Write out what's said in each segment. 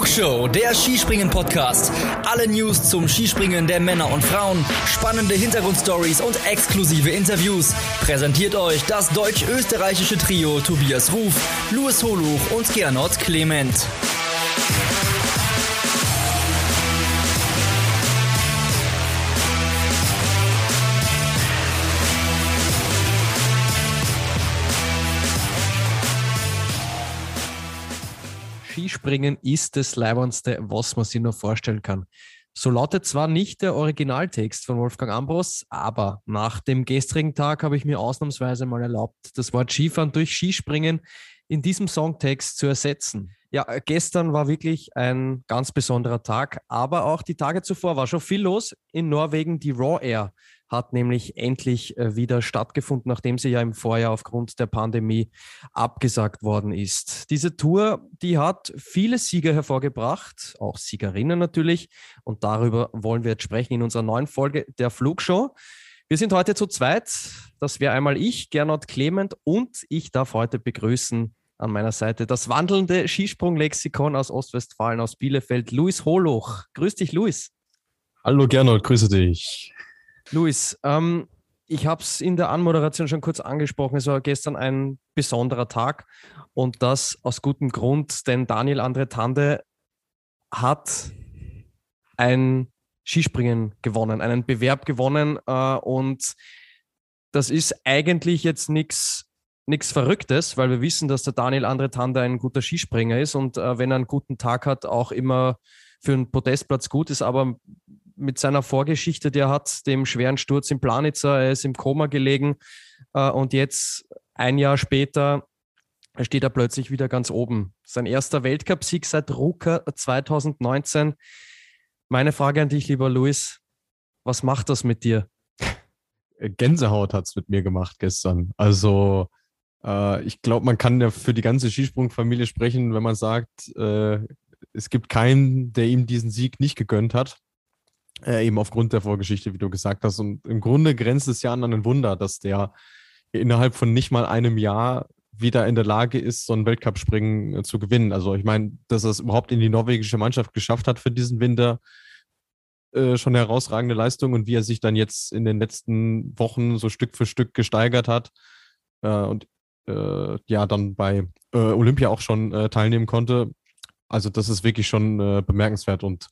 Flugshow, der Skispringen-Podcast. Alle News zum Skispringen der Männer und Frauen, spannende Hintergrundstories und exklusive Interviews. Präsentiert euch das deutsch-österreichische Trio Tobias Ruf, Louis Holuch und Gernot Clement. Skispringen ist das Leibernste, was man sich nur vorstellen kann. So lautet zwar nicht der Originaltext von Wolfgang Ambros, aber nach dem gestrigen Tag habe ich mir ausnahmsweise mal erlaubt, das Wort Skifahren durch Skispringen in diesem Songtext zu ersetzen. Ja, gestern war wirklich ein ganz besonderer Tag, aber auch die Tage zuvor war schon viel los. In Norwegen die Raw Air hat nämlich endlich äh, wieder stattgefunden, nachdem sie ja im Vorjahr aufgrund der Pandemie abgesagt worden ist. Diese Tour, die hat viele Sieger hervorgebracht, auch Siegerinnen natürlich. Und darüber wollen wir jetzt sprechen in unserer neuen Folge der Flugshow. Wir sind heute zu zweit. Das wäre einmal ich, Gernot Clement, und ich darf heute begrüßen an meiner Seite das wandelnde Skisprunglexikon aus Ostwestfalen, aus Bielefeld, Luis Holoch. Grüß dich, Luis. Hallo Gernot, grüße dich. Luis, ähm, ich habe es in der Anmoderation schon kurz angesprochen. Es war gestern ein besonderer Tag und das aus gutem Grund, denn Daniel Andre Tande hat ein Skispringen gewonnen, einen Bewerb gewonnen äh, und das ist eigentlich jetzt nichts nichts Verrücktes, weil wir wissen, dass der Daniel Andre Tande ein guter Skispringer ist und äh, wenn er einen guten Tag hat, auch immer für einen Podestplatz gut ist, aber mit seiner Vorgeschichte, der hat dem schweren Sturz in Planitzer, er ist im Koma gelegen äh, und jetzt ein Jahr später steht er plötzlich wieder ganz oben. Sein erster Weltcupsieg seit Ruka 2019. Meine Frage an dich, lieber Luis, was macht das mit dir? Gänsehaut hat es mit mir gemacht gestern. Also äh, ich glaube, man kann ja für die ganze Skisprungfamilie sprechen, wenn man sagt, äh, es gibt keinen, der ihm diesen Sieg nicht gegönnt hat. Äh, eben aufgrund der Vorgeschichte, wie du gesagt hast. Und im Grunde grenzt es ja an ein Wunder, dass der innerhalb von nicht mal einem Jahr wieder in der Lage ist, so ein Weltcup-Springen äh, zu gewinnen. Also ich meine, dass er es überhaupt in die norwegische Mannschaft geschafft hat für diesen Winter, äh, schon herausragende Leistung und wie er sich dann jetzt in den letzten Wochen so Stück für Stück gesteigert hat äh, und äh, ja dann bei äh, Olympia auch schon äh, teilnehmen konnte. Also das ist wirklich schon bemerkenswert und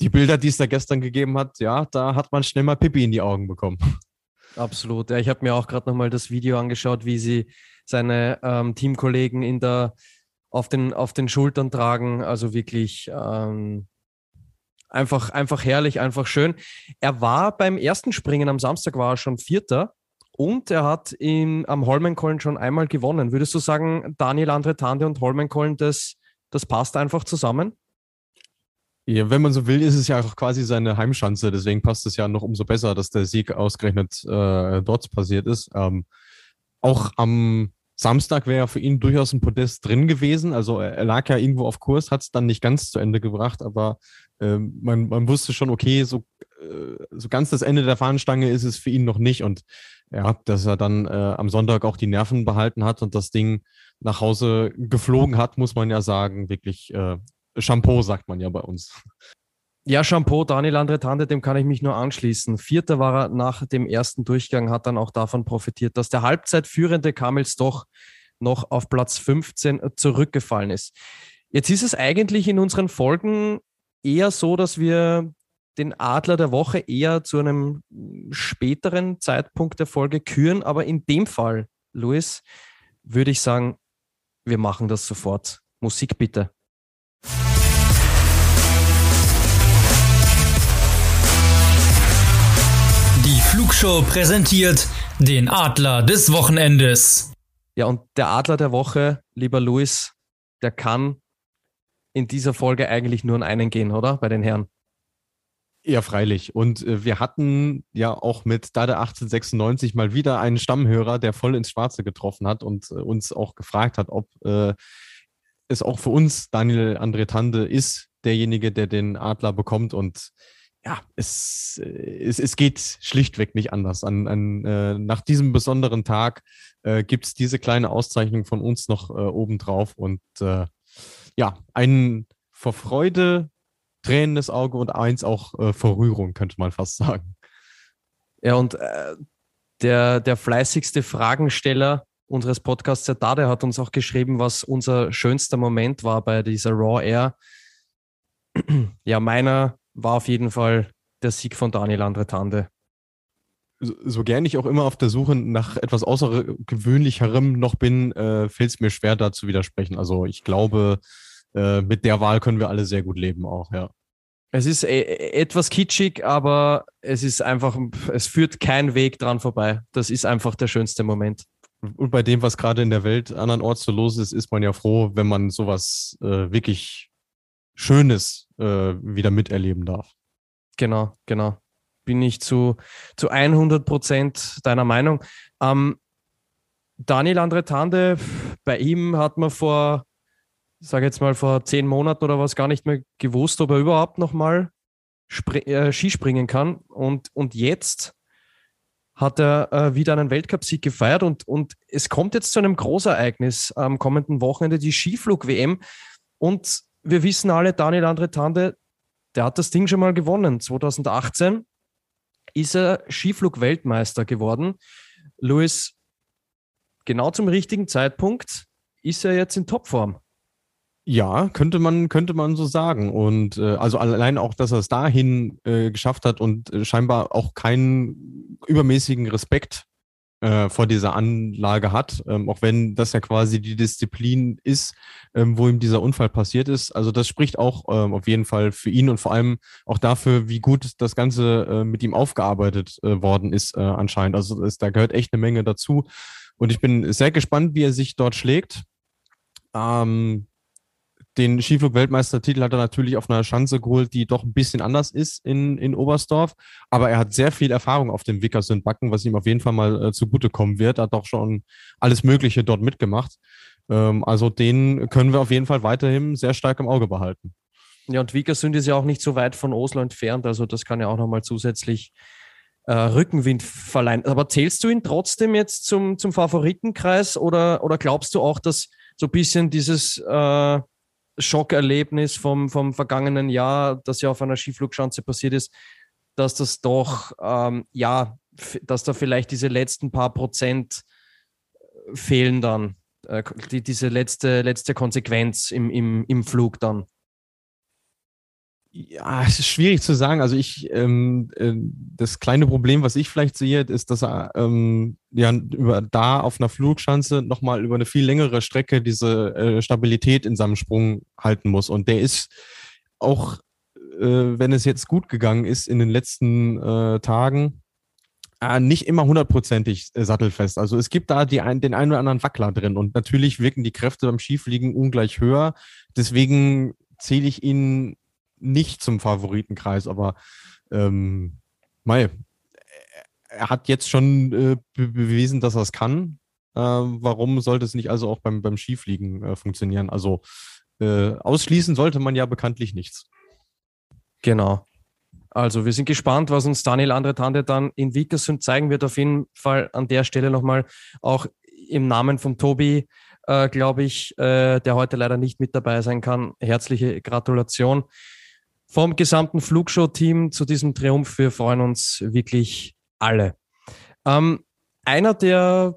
die Bilder, die es da gestern gegeben hat, ja, da hat man schnell mal Pippi in die Augen bekommen. Absolut. Ja, ich habe mir auch gerade nochmal das Video angeschaut, wie sie seine ähm, Teamkollegen in der, auf, den, auf den Schultern tragen. Also wirklich ähm, einfach, einfach herrlich, einfach schön. Er war beim ersten Springen am Samstag war er schon Vierter und er hat in, am Holmenkollen schon einmal gewonnen. Würdest du sagen, Daniel Andre Tande und Holmenkollen, das, das passt einfach zusammen? Ja, wenn man so will, ist es ja auch quasi seine Heimschanze. Deswegen passt es ja noch umso besser, dass der Sieg ausgerechnet äh, dort passiert ist. Ähm, auch am Samstag wäre ja für ihn durchaus ein Podest drin gewesen. Also er, lag ja irgendwo auf Kurs, hat es dann nicht ganz zu Ende gebracht, aber äh, man, man wusste schon, okay, so, äh, so ganz das Ende der Fahnenstange ist es für ihn noch nicht. Und ja, dass er dann äh, am Sonntag auch die Nerven behalten hat und das Ding nach Hause geflogen hat, muss man ja sagen, wirklich äh, Shampoo, sagt man ja bei uns. Ja, Shampoo, Daniel Andretande, dem kann ich mich nur anschließen. Vierter war er nach dem ersten Durchgang, hat dann auch davon profitiert, dass der Halbzeitführende Kamels doch noch auf Platz 15 zurückgefallen ist. Jetzt ist es eigentlich in unseren Folgen eher so, dass wir den Adler der Woche eher zu einem späteren Zeitpunkt der Folge küren, aber in dem Fall, Luis, würde ich sagen, wir machen das sofort. Musik bitte. Flugshow präsentiert den Adler des Wochenendes. Ja, und der Adler der Woche, lieber Luis, der kann in dieser Folge eigentlich nur an einen gehen, oder? Bei den Herren. Ja, freilich. Und äh, wir hatten ja auch mit Dada 1896 mal wieder einen Stammhörer, der voll ins Schwarze getroffen hat und äh, uns auch gefragt hat, ob äh, es auch für uns Daniel André Tande ist, derjenige, der den Adler bekommt. Und ja, es, äh, es, es geht schlichtweg nicht anders. An, an, äh, nach diesem besonderen Tag äh, gibt es diese kleine Auszeichnung von uns noch äh, obendrauf und äh, ja, ein vor Freude, tränendes Auge und eins auch äh, vor Rührung, könnte man fast sagen. Ja, und äh, der, der fleißigste Fragensteller unseres Podcasts, der Dade, hat uns auch geschrieben, was unser schönster Moment war bei dieser Raw Air. Ja, meiner war auf jeden Fall der Sieg von Daniel Andretande. So, so gern ich auch immer auf der Suche nach etwas Außergewöhnlicherem noch bin, äh, fällt es mir schwer, da zu widersprechen. Also ich glaube, äh, mit der Wahl können wir alle sehr gut leben auch, ja. Es ist e etwas kitschig, aber es ist einfach, es führt kein Weg dran vorbei. Das ist einfach der schönste Moment. Und bei dem, was gerade in der Welt andernorts so los ist, ist man ja froh, wenn man sowas äh, wirklich Schönes äh, wieder miterleben darf. Genau, genau. Bin ich zu, zu 100 Prozent deiner Meinung. Ähm, Daniel Andretande, bei ihm hat man vor sage jetzt mal vor zehn Monaten oder was, gar nicht mehr gewusst, ob er überhaupt noch mal äh, Skispringen kann. Und, und jetzt hat er äh, wieder einen Weltcupsieg gefeiert und, und es kommt jetzt zu einem Großereignis am kommenden Wochenende, die Skiflug-WM. Und wir wissen alle, Daniel Andretande, der hat das Ding schon mal gewonnen. 2018 ist er Skiflug-Weltmeister geworden. Louis, genau zum richtigen Zeitpunkt ist er jetzt in Topform. Ja, könnte man, könnte man so sagen. Und äh, also allein auch, dass er es dahin äh, geschafft hat und äh, scheinbar auch keinen übermäßigen Respekt äh, vor dieser Anlage hat, ähm, auch wenn das ja quasi die Disziplin ist, ähm, wo ihm dieser Unfall passiert ist. Also das spricht auch ähm, auf jeden Fall für ihn und vor allem auch dafür, wie gut das Ganze äh, mit ihm aufgearbeitet äh, worden ist äh, anscheinend. Also es, da gehört echt eine Menge dazu. Und ich bin sehr gespannt, wie er sich dort schlägt. Ähm, den Skiflug-Weltmeistertitel hat er natürlich auf einer Schanze geholt, die doch ein bisschen anders ist in, in Oberstdorf. Aber er hat sehr viel Erfahrung auf dem Wickersund-Backen, was ihm auf jeden Fall mal äh, zugutekommen wird. Er hat auch schon alles Mögliche dort mitgemacht. Ähm, also den können wir auf jeden Fall weiterhin sehr stark im Auge behalten. Ja, und Wickersund ist ja auch nicht so weit von Oslo entfernt. Also das kann ja auch nochmal zusätzlich äh, Rückenwind verleihen. Aber zählst du ihn trotzdem jetzt zum, zum Favoritenkreis oder, oder glaubst du auch, dass so ein bisschen dieses äh, Schockerlebnis vom, vom vergangenen Jahr, das ja auf einer Skiflugschanze passiert ist, dass das doch, ähm, ja, dass da vielleicht diese letzten paar Prozent fehlen dann, äh, die, diese letzte, letzte Konsequenz im, im, im Flug dann. Ja, es ist schwierig zu sagen. Also ich, ähm, äh, das kleine Problem, was ich vielleicht sehe, ist, dass er ähm, ja über da auf einer Flugschanze nochmal über eine viel längere Strecke diese äh, Stabilität in seinem Sprung halten muss. Und der ist auch, äh, wenn es jetzt gut gegangen ist in den letzten äh, Tagen, äh, nicht immer hundertprozentig äh, sattelfest. Also es gibt da die ein, den einen oder anderen Wackler drin und natürlich wirken die Kräfte beim Skifliegen ungleich höher. Deswegen zähle ich ihn nicht zum Favoritenkreis, aber ähm, Mai, er hat jetzt schon äh, bewiesen, dass er es kann. Äh, warum sollte es nicht also auch beim, beim Skifliegen äh, funktionieren? Also äh, ausschließen sollte man ja bekanntlich nichts. Genau. Also wir sind gespannt, was uns Daniel Andretande dann in Vikersund zeigen wird. Auf jeden Fall an der Stelle nochmal auch im Namen von Tobi, äh, glaube ich, äh, der heute leider nicht mit dabei sein kann. Herzliche Gratulation vom gesamten Flugshow-Team zu diesem Triumph. Wir freuen uns wirklich alle. Ähm, einer, der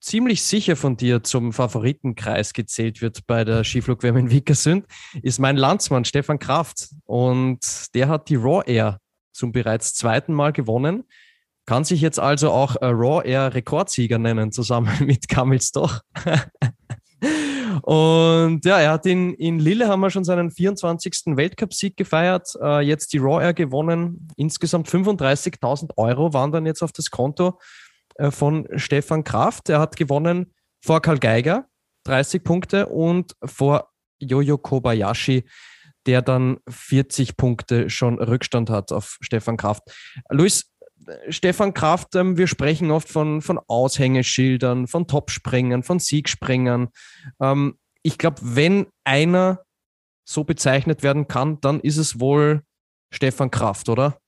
ziemlich sicher von dir zum Favoritenkreis gezählt wird bei der Skiflug-WM in Vikersund, ist mein Landsmann Stefan Kraft. Und der hat die Raw Air zum bereits zweiten Mal gewonnen. Kann sich jetzt also auch Raw Air Rekordsieger nennen, zusammen mit Kamil Stoch. Und ja, er hat in, in Lille haben wir schon seinen 24. Weltcupsieg gefeiert, äh, jetzt die Raw Air gewonnen. Insgesamt 35.000 Euro waren dann jetzt auf das Konto äh, von Stefan Kraft. Er hat gewonnen vor Karl Geiger, 30 Punkte und vor Jojo Kobayashi, der dann 40 Punkte schon Rückstand hat auf Stefan Kraft. Luis, Stefan Kraft, ähm, wir sprechen oft von, von Aushängeschildern, von Topspringern, von Siegsprengern. Ähm, ich glaube, wenn einer so bezeichnet werden kann, dann ist es wohl Stefan Kraft, oder?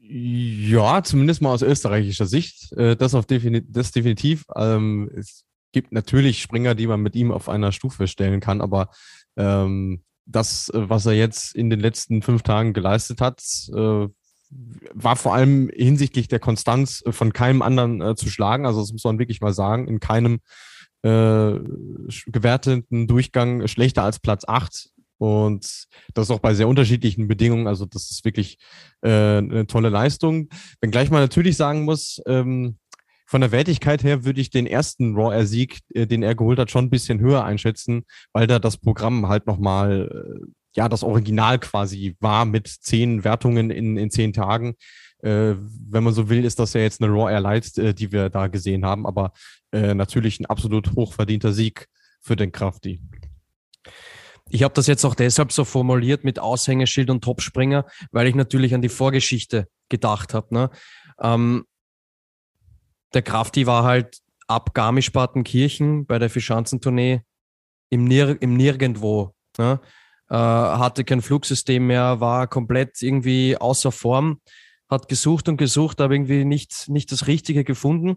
Ja, zumindest mal aus österreichischer Sicht. Äh, das, auf defini das definitiv. Ähm, es gibt natürlich Springer, die man mit ihm auf einer Stufe stellen kann, aber ähm, das, was er jetzt in den letzten fünf Tagen geleistet hat, äh, war vor allem hinsichtlich der Konstanz von keinem anderen äh, zu schlagen. Also das muss man wirklich mal sagen. In keinem äh, gewerteten Durchgang schlechter als Platz 8. Und das auch bei sehr unterschiedlichen Bedingungen. Also das ist wirklich äh, eine tolle Leistung. Wenngleich man natürlich sagen muss, ähm, von der Wertigkeit her würde ich den ersten Raw Air Sieg, äh, den er geholt hat, schon ein bisschen höher einschätzen, weil da das Programm halt nochmal, äh, ja, das Original quasi war mit zehn Wertungen in, in zehn Tagen. Äh, wenn man so will, ist das ja jetzt eine Raw Air Light, äh, die wir da gesehen haben, aber äh, natürlich ein absolut hochverdienter Sieg für den Krafti. Ich habe das jetzt auch deshalb so formuliert mit Aushängeschild und Topspringer, weil ich natürlich an die Vorgeschichte gedacht habe. Ne? Ähm, der Krafti war halt ab Garmisch-Partenkirchen bei der Fischanzentournee im, Nir im Nirgendwo. Ne? Äh, hatte kein Flugsystem mehr, war komplett irgendwie außer Form, hat gesucht und gesucht, aber irgendwie nicht, nicht das Richtige gefunden.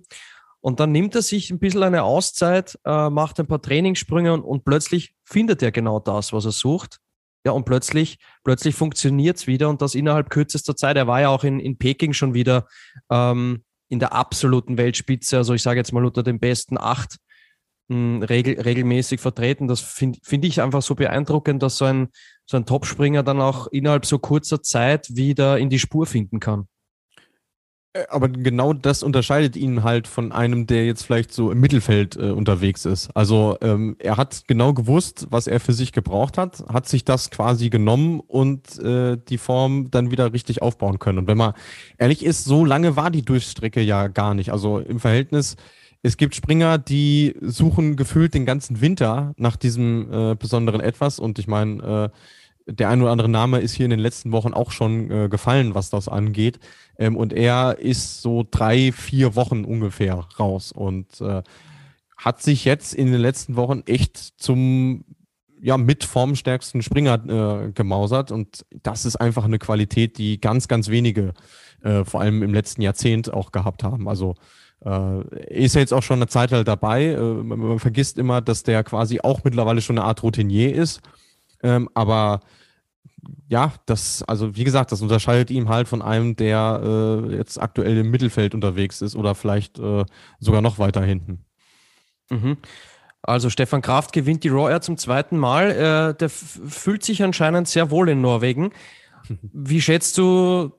Und dann nimmt er sich ein bisschen eine Auszeit, äh, macht ein paar Trainingssprünge und, und plötzlich findet er genau das, was er sucht. Ja, und plötzlich, plötzlich funktioniert's wieder und das innerhalb kürzester Zeit. Er war ja auch in, in Peking schon wieder ähm, in der absoluten Weltspitze, also ich sage jetzt mal unter den besten acht regel, regelmäßig vertreten. Das finde find ich einfach so beeindruckend, dass so ein, so ein Topspringer dann auch innerhalb so kurzer Zeit wieder in die Spur finden kann. Äh, aber genau das unterscheidet ihn halt von einem, der jetzt vielleicht so im Mittelfeld äh, unterwegs ist. Also ähm, er hat genau gewusst, was er für sich gebraucht hat, hat sich das quasi genommen und äh, die Form dann wieder richtig aufbauen können. Und wenn man ehrlich ist, so lange war die Durchstrecke ja gar nicht. Also im Verhältnis, es gibt Springer, die suchen gefühlt den ganzen Winter nach diesem äh, besonderen Etwas. Und ich meine, äh, der ein oder andere Name ist hier in den letzten Wochen auch schon äh, gefallen, was das angeht. Ähm, und er ist so drei, vier Wochen ungefähr raus und äh, hat sich jetzt in den letzten Wochen echt zum ja, mit formstärksten Springer äh, gemausert. Und das ist einfach eine Qualität, die ganz, ganz wenige, äh, vor allem im letzten Jahrzehnt, auch gehabt haben. Also äh, ist ja jetzt auch schon eine Zeit halt dabei. Äh, man, man, vergisst immer, dass der quasi auch mittlerweile schon eine Art Routinier ist. Ähm, aber ja, das, also wie gesagt, das unterscheidet ihn halt von einem, der äh, jetzt aktuell im Mittelfeld unterwegs ist oder vielleicht äh, sogar noch weiter hinten. Mhm. Also Stefan Kraft gewinnt die Raw Air zum zweiten Mal. Äh, der fühlt sich anscheinend sehr wohl in Norwegen. Wie schätzt du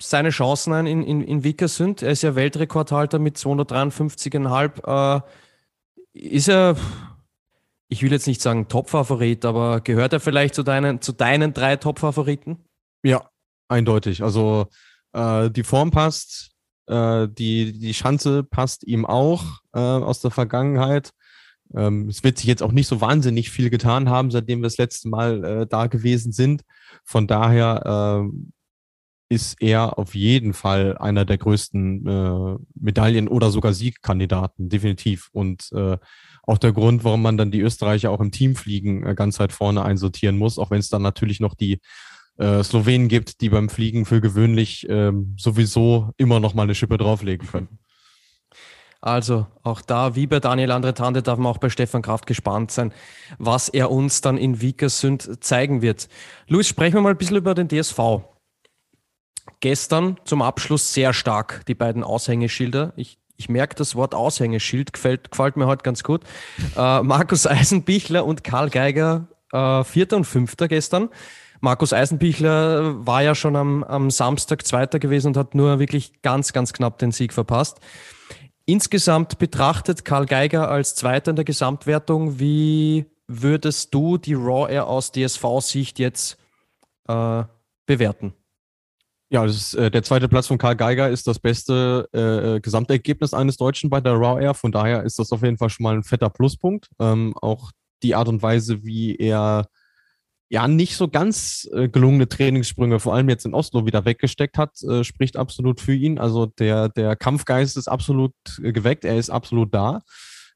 seine Chancen ein in, in, in Vikersund? Er ist ja Weltrekordhalter mit 253,5. Äh, ist er ich will jetzt nicht sagen Top-Favorit, aber gehört er vielleicht zu deinen, zu deinen drei Top-Favoriten? Ja, eindeutig. Also äh, die Form passt, äh, die, die Schanze passt ihm auch äh, aus der Vergangenheit. Ähm, es wird sich jetzt auch nicht so wahnsinnig viel getan haben, seitdem wir das letzte Mal äh, da gewesen sind. Von daher äh, ist er auf jeden Fall einer der größten äh, Medaillen- oder sogar Siegkandidaten, definitiv. Und äh, auch der Grund, warum man dann die Österreicher auch im Teamfliegen äh, ganz weit vorne einsortieren muss, auch wenn es dann natürlich noch die äh, Slowenen gibt, die beim Fliegen für gewöhnlich äh, sowieso immer noch mal eine Schippe drauflegen können. Also auch da, wie bei Daniel Andretande, darf man auch bei Stefan Kraft gespannt sein, was er uns dann in Vikersund zeigen wird. Luis, sprechen wir mal ein bisschen über den DSV. Gestern zum Abschluss sehr stark die beiden Aushängeschilder. Ich ich merke das Wort Aushängeschild, gefällt, gefällt mir heute ganz gut. Äh, Markus Eisenbichler und Karl Geiger, äh, Vierter und Fünfter gestern. Markus Eisenbichler war ja schon am, am Samstag Zweiter gewesen und hat nur wirklich ganz, ganz knapp den Sieg verpasst. Insgesamt betrachtet Karl Geiger als Zweiter in der Gesamtwertung. Wie würdest du die Raw Air aus DSV-Sicht jetzt äh, bewerten? Ja, ist, äh, der zweite Platz von Karl Geiger ist das beste äh, äh, Gesamtergebnis eines Deutschen bei der Raw Air. Von daher ist das auf jeden Fall schon mal ein fetter Pluspunkt. Ähm, auch die Art und Weise, wie er ja nicht so ganz äh, gelungene Trainingssprünge, vor allem jetzt in Oslo, wieder weggesteckt hat, äh, spricht absolut für ihn. Also der, der Kampfgeist ist absolut äh, geweckt, er ist absolut da.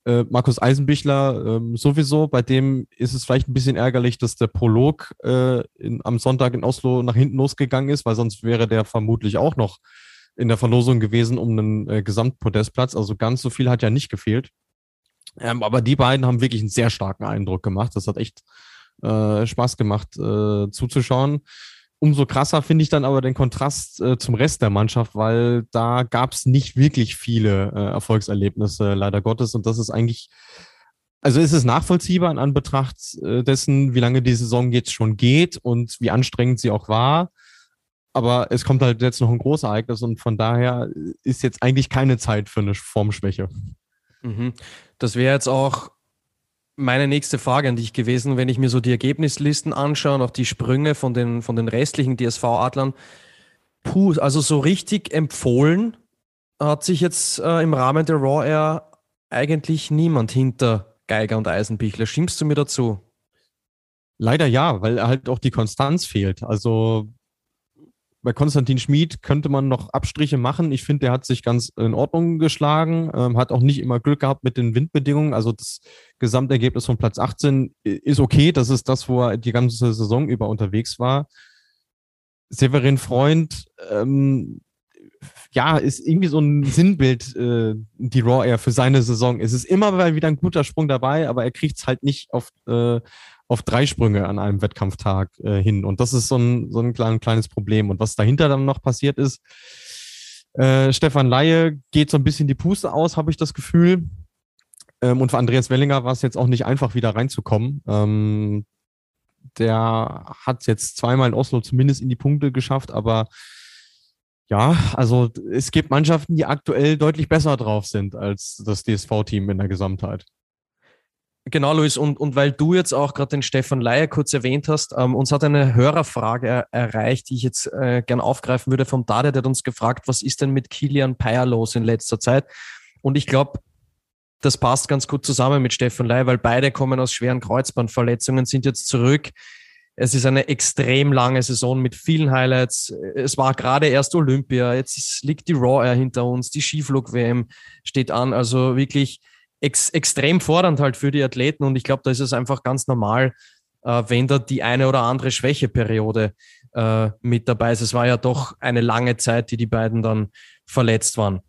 Äh, Markus Eisenbichler ähm, sowieso, bei dem ist es vielleicht ein bisschen ärgerlich, dass der Prolog äh, in, am Sonntag in Oslo nach hinten losgegangen ist, weil sonst wäre der vermutlich auch noch in der Verlosung gewesen um einen äh, Gesamtpodestplatz. Also ganz so viel hat ja nicht gefehlt. Ähm, aber die beiden haben wirklich einen sehr starken Eindruck gemacht. Das hat echt äh, Spaß gemacht äh, zuzuschauen. Umso krasser finde ich dann aber den Kontrast äh, zum Rest der Mannschaft, weil da gab es nicht wirklich viele äh, Erfolgserlebnisse, leider Gottes. Und das ist eigentlich, also ist es nachvollziehbar in Anbetracht äh, dessen, wie lange die Saison jetzt schon geht und wie anstrengend sie auch war. Aber es kommt halt jetzt noch ein großes Ereignis und von daher ist jetzt eigentlich keine Zeit für eine Formschwäche. Mhm. Das wäre jetzt auch meine nächste Frage an dich gewesen, wenn ich mir so die Ergebnislisten anschaue und auch die Sprünge von den, von den restlichen DSV-Adlern. Puh, also so richtig empfohlen hat sich jetzt äh, im Rahmen der Raw Air eigentlich niemand hinter Geiger und Eisenbichler. Stimmst du mir dazu? Leider ja, weil halt auch die Konstanz fehlt. Also bei Konstantin Schmid könnte man noch Abstriche machen. Ich finde, der hat sich ganz in Ordnung geschlagen, ähm, hat auch nicht immer Glück gehabt mit den Windbedingungen. Also das Gesamtergebnis von Platz 18 ist okay. Das ist das, wo er die ganze Saison über unterwegs war. Severin Freund, ähm, ja, ist irgendwie so ein Sinnbild, äh, die Raw Air für seine Saison. Es ist immer wieder ein guter Sprung dabei, aber er kriegt es halt nicht auf, äh, auf drei Sprünge an einem Wettkampftag äh, hin. Und das ist so ein, so ein klein, kleines Problem. Und was dahinter dann noch passiert ist, äh, Stefan Laie geht so ein bisschen die Puste aus, habe ich das Gefühl. Ähm, und für Andreas Wellinger war es jetzt auch nicht einfach, wieder reinzukommen. Ähm, der hat jetzt zweimal in Oslo zumindest in die Punkte geschafft, aber ja, also es gibt Mannschaften, die aktuell deutlich besser drauf sind als das DSV-Team in der Gesamtheit. Genau, Luis, und, und weil du jetzt auch gerade den Stefan Leier kurz erwähnt hast, ähm, uns hat eine Hörerfrage er, erreicht, die ich jetzt äh, gern aufgreifen würde vom Dade, der hat uns gefragt, was ist denn mit Kilian Peyer los in letzter Zeit? Und ich glaube, das passt ganz gut zusammen mit Stefan Leier, weil beide kommen aus schweren Kreuzbandverletzungen, sind jetzt zurück. Es ist eine extrem lange Saison mit vielen Highlights. Es war gerade erst Olympia, jetzt liegt die Raw Air hinter uns, die Skiflug-WM steht an. Also wirklich ex extrem fordernd halt für die Athleten und ich glaube, da ist es einfach ganz normal, äh, wenn da die eine oder andere Schwächeperiode äh, mit dabei ist. Es war ja doch eine lange Zeit, die die beiden dann verletzt waren.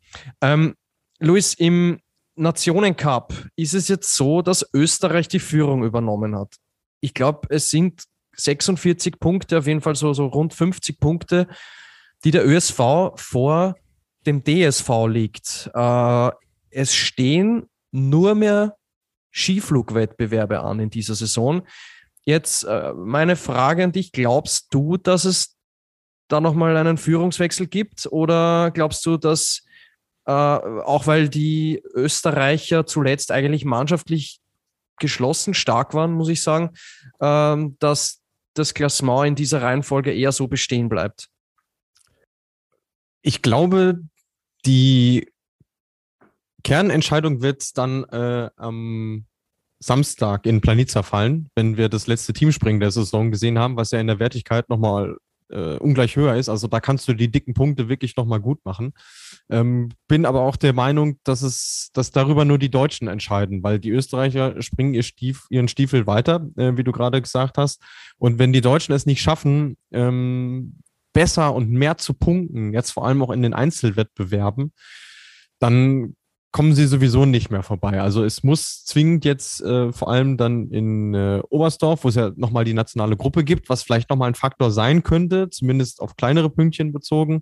Ähm, Luis, im Nationencup ist es jetzt so, dass Österreich die Führung übernommen hat. Ich glaube, es sind 46 Punkte, auf jeden Fall so, so rund 50 Punkte, die der ÖSV vor dem DSV liegt. Äh, es stehen nur mehr Skiflugwettbewerbe an in dieser Saison. Jetzt äh, meine Frage an dich, glaubst du, dass es da nochmal einen Führungswechsel gibt oder glaubst du, dass äh, auch weil die Österreicher zuletzt eigentlich mannschaftlich geschlossen stark waren, muss ich sagen, äh, dass das Klassement in dieser Reihenfolge eher so bestehen bleibt? Ich glaube, die Kernentscheidung wird dann äh, am Samstag in Planica fallen, wenn wir das letzte Teamspringen der Saison gesehen haben, was ja in der Wertigkeit nochmal äh, ungleich höher ist. Also da kannst du die dicken Punkte wirklich nochmal gut machen. Ähm, bin aber auch der Meinung, dass es, dass darüber nur die Deutschen entscheiden, weil die Österreicher springen ihr Stief, ihren Stiefel weiter, äh, wie du gerade gesagt hast. Und wenn die Deutschen es nicht schaffen, ähm, besser und mehr zu punkten, jetzt vor allem auch in den Einzelwettbewerben, dann kommen sie sowieso nicht mehr vorbei. Also es muss zwingend jetzt äh, vor allem dann in äh, Oberstdorf, wo es ja nochmal die nationale Gruppe gibt, was vielleicht nochmal ein Faktor sein könnte, zumindest auf kleinere Pünktchen bezogen,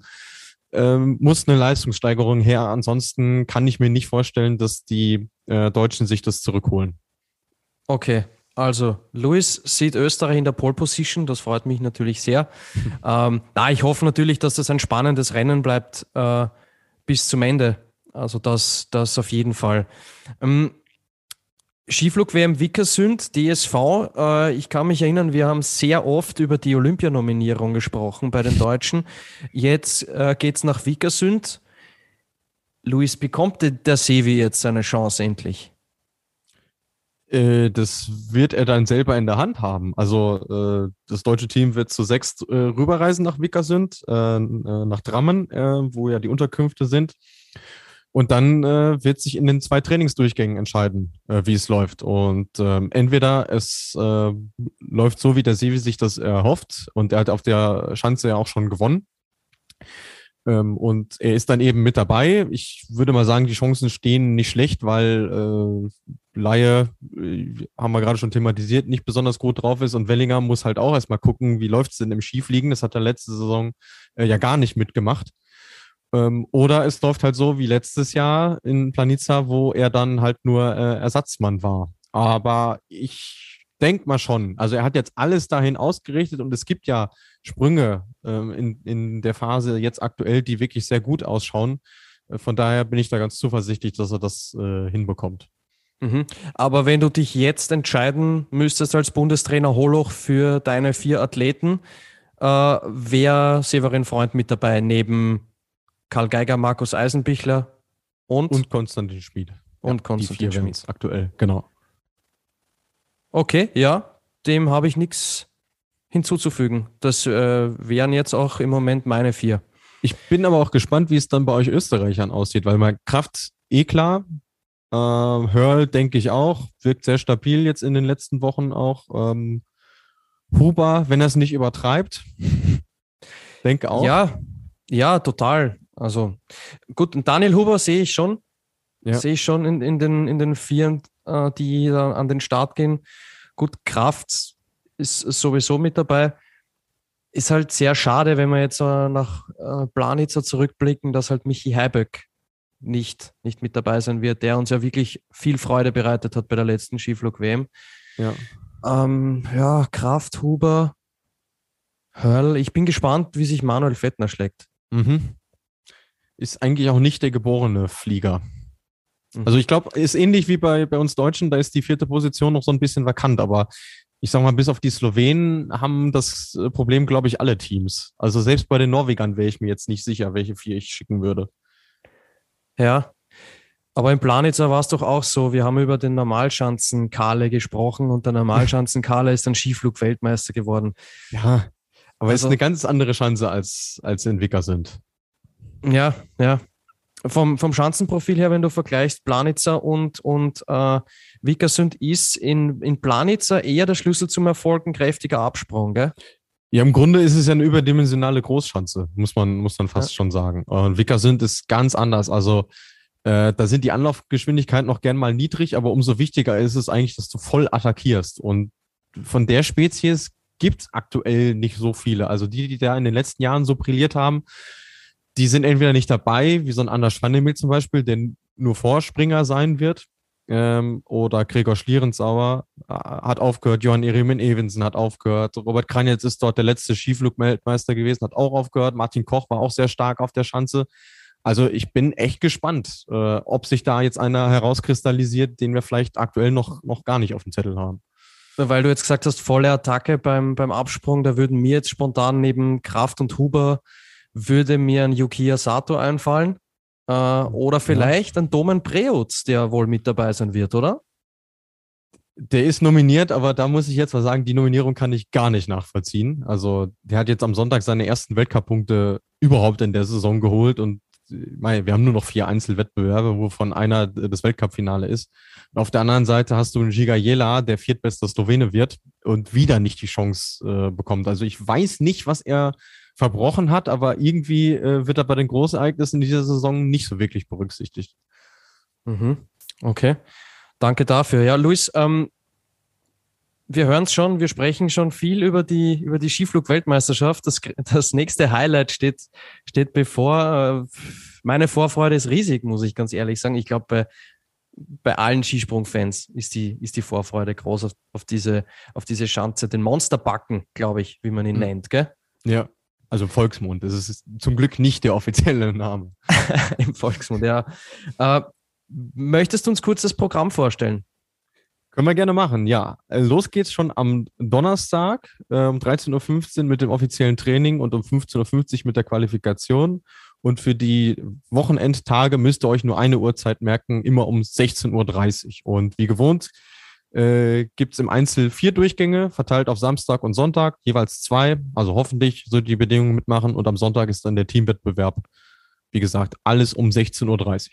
ähm, muss eine Leistungssteigerung her. Ansonsten kann ich mir nicht vorstellen, dass die äh, Deutschen sich das zurückholen. Okay, also, Luis sieht Österreich in der Pole Position, das freut mich natürlich sehr. ähm, na, ich hoffe natürlich, dass das ein spannendes Rennen bleibt äh, bis zum Ende. Also das, das auf jeden Fall. Ähm, Skiflug-WM Wickersund, DSV. Äh, ich kann mich erinnern, wir haben sehr oft über die Olympianominierung gesprochen bei den Deutschen. Jetzt äh, geht es nach Wickersund. Luis, bekommt der Sevi jetzt seine Chance endlich? Äh, das wird er dann selber in der Hand haben. Also äh, das deutsche Team wird zu sechs äh, rüberreisen nach Wickersund, nach Drammen, wo ja die Unterkünfte sind. Und dann äh, wird sich in den zwei Trainingsdurchgängen entscheiden, äh, wie es läuft. Und ähm, entweder es äh, läuft so, wie der Sevi sich das erhofft, und er hat auf der Schanze ja auch schon gewonnen. Ähm, und er ist dann eben mit dabei. Ich würde mal sagen, die Chancen stehen nicht schlecht, weil äh, Laie, äh, haben wir gerade schon thematisiert, nicht besonders gut drauf ist und Wellinger muss halt auch erstmal gucken, wie läuft es denn im Skifliegen. Das hat er letzte Saison äh, ja gar nicht mitgemacht. Ähm, oder es läuft halt so wie letztes Jahr in Planica, wo er dann halt nur äh, Ersatzmann war. Aber ich denke mal schon, also er hat jetzt alles dahin ausgerichtet und es gibt ja Sprünge ähm, in, in der Phase jetzt aktuell, die wirklich sehr gut ausschauen. Äh, von daher bin ich da ganz zuversichtlich, dass er das äh, hinbekommt. Mhm. Aber wenn du dich jetzt entscheiden müsstest als Bundestrainer Holoch für deine vier Athleten, äh, wäre Severin Freund mit dabei, neben Karl Geiger, Markus Eisenbichler und, und Konstantin Schmid. Und ja, Konstantin Schmid. Aktuell, genau. Okay, ja, dem habe ich nichts hinzuzufügen. Das äh, wären jetzt auch im Moment meine vier. Ich bin aber auch gespannt, wie es dann bei euch Österreichern aussieht, weil mein Kraft eh klar. Äh, Hörl denke ich auch, wirkt sehr stabil jetzt in den letzten Wochen auch. Ähm, Huber, wenn er es nicht übertreibt, denke auch. Ja, ja, total. Also gut, Daniel Huber sehe ich schon. Ja. Sehe ich schon in, in, den, in den Vieren, äh, die da an den Start gehen. Gut, Kraft ist sowieso mit dabei. Ist halt sehr schade, wenn wir jetzt äh, nach äh, Planitzer zurückblicken, dass halt Michi Heiböck nicht, nicht mit dabei sein wird, der uns ja wirklich viel Freude bereitet hat bei der letzten Skiflug-WM. Ja. Ähm, ja, Kraft, Huber, Hörl. Ich bin gespannt, wie sich Manuel Fettner schlägt. Mhm. Ist eigentlich auch nicht der geborene Flieger. Mhm. Also ich glaube, ist ähnlich wie bei, bei uns Deutschen, da ist die vierte Position noch so ein bisschen vakant, aber ich sag mal, bis auf die Slowenen haben das äh, Problem, glaube ich, alle Teams. Also selbst bei den Norwegern wäre ich mir jetzt nicht sicher, welche vier ich schicken würde. Ja, aber im Planitzer war es doch auch so, wir haben über den Normalschanzen Kahle gesprochen und der Normalschanzen Kahle ist dann Skiflug-Weltmeister geworden. Ja, aber also, ist eine ganz andere Chance als, als Entwickler sind. Ja, ja. Vom, vom Schanzenprofil her, wenn du vergleichst Planitzer und, und äh, Vickersund ist in, in Planitzer eher der Schlüssel zum Erfolg ein kräftiger Absprung, gell? Ja, im Grunde ist es ja eine überdimensionale Großschanze, muss man, muss man fast ja. schon sagen. Und Vickersund ist ganz anders. Also äh, da sind die Anlaufgeschwindigkeiten noch gern mal niedrig, aber umso wichtiger ist es eigentlich, dass du voll attackierst. Und von der Spezies gibt es aktuell nicht so viele. Also die, die da in den letzten Jahren so brilliert haben, die sind entweder nicht dabei, wie so ein Anders Schwandemil zum Beispiel, der nur Vorspringer sein wird, ähm, oder Gregor Schlierenzauer äh, hat aufgehört, Johann Eremin Evensen hat aufgehört, Robert Kranjitz ist dort der letzte Skiflugmeister gewesen, hat auch aufgehört, Martin Koch war auch sehr stark auf der Schanze. Also ich bin echt gespannt, äh, ob sich da jetzt einer herauskristallisiert, den wir vielleicht aktuell noch, noch gar nicht auf dem Zettel haben. Weil du jetzt gesagt hast, volle Attacke beim, beim Absprung, da würden mir jetzt spontan neben Kraft und Huber würde mir ein Yukiya Sato einfallen. Äh, oder vielleicht ja. ein Domen Preutz, der wohl mit dabei sein wird, oder? Der ist nominiert, aber da muss ich jetzt mal sagen, die Nominierung kann ich gar nicht nachvollziehen. Also, der hat jetzt am Sonntag seine ersten Weltcup-Punkte überhaupt in der Saison geholt und wir haben nur noch vier Einzelwettbewerbe, wovon einer das Weltcup-Finale ist. Und auf der anderen Seite hast du einen Giga Jela, der viertbester Slowene wird und wieder nicht die Chance äh, bekommt. Also ich weiß nicht, was er verbrochen hat, aber irgendwie äh, wird er bei den Großereignissen in dieser Saison nicht so wirklich berücksichtigt. Mhm. Okay, danke dafür. Ja, Luis, ähm, wir hören es schon, wir sprechen schon viel über die, über die Skiflug-Weltmeisterschaft. Das, das nächste Highlight steht, steht bevor. Äh, meine Vorfreude ist riesig, muss ich ganz ehrlich sagen. Ich glaube, bei, bei allen Skisprungfans ist die, ist die Vorfreude groß auf, auf, diese, auf diese Schanze. Den Monsterbacken, glaube ich, wie man ihn mhm. nennt, gell? Ja, also Volksmund. Das ist zum Glück nicht der offizielle Name. Im Volksmund, ja. Äh, möchtest du uns kurz das Programm vorstellen? Können wir gerne machen, ja. Äh, los geht's schon am Donnerstag äh, um 13.15 Uhr mit dem offiziellen Training und um 15.50 Uhr mit der Qualifikation. Und für die Wochenendtage müsst ihr euch nur eine Uhrzeit merken, immer um 16.30 Uhr. Und wie gewohnt äh, gibt es im Einzel vier Durchgänge, verteilt auf Samstag und Sonntag, jeweils zwei. Also hoffentlich so die Bedingungen mitmachen. Und am Sonntag ist dann der Teamwettbewerb. Wie gesagt, alles um 16.30 Uhr.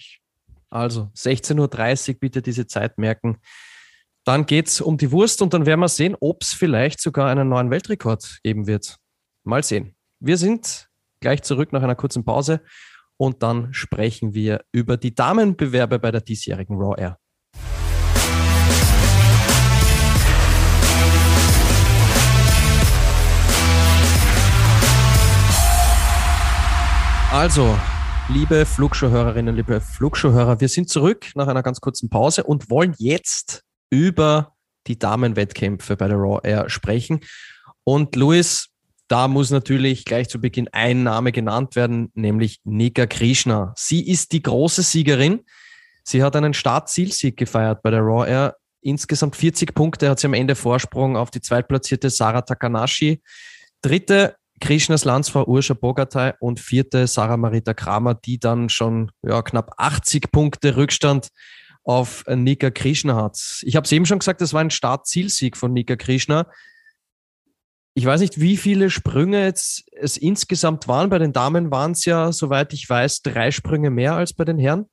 Also 16.30 Uhr bitte diese Zeit merken. Dann geht es um die Wurst und dann werden wir sehen, ob es vielleicht sogar einen neuen Weltrekord geben wird. Mal sehen. Wir sind gleich zurück nach einer kurzen Pause und dann sprechen wir über die Damenbewerbe bei der diesjährigen Raw Air. Also, liebe Flugshow-Hörerinnen, liebe Flugshow-Hörer, wir sind zurück nach einer ganz kurzen Pause und wollen jetzt über die Damenwettkämpfe bei der Raw Air sprechen. Und Luis, da muss natürlich gleich zu Beginn ein Name genannt werden, nämlich Nika Krishna. Sie ist die große Siegerin. Sie hat einen Start-Zielsieg gefeiert bei der Raw Air. Insgesamt 40 Punkte hat sie am Ende Vorsprung auf die zweitplatzierte Sarah Takanashi. Dritte Krishnas Landsfrau Urscha Bogatay und vierte Sarah Marita Kramer, die dann schon ja, knapp 80 Punkte Rückstand auf Nika Krishna hat. Ich habe es eben schon gesagt, das war ein Start-Zielsieg von Nika Krishna. Ich weiß nicht, wie viele Sprünge jetzt es insgesamt waren. Bei den Damen waren es ja, soweit ich weiß, drei Sprünge mehr als bei den Herren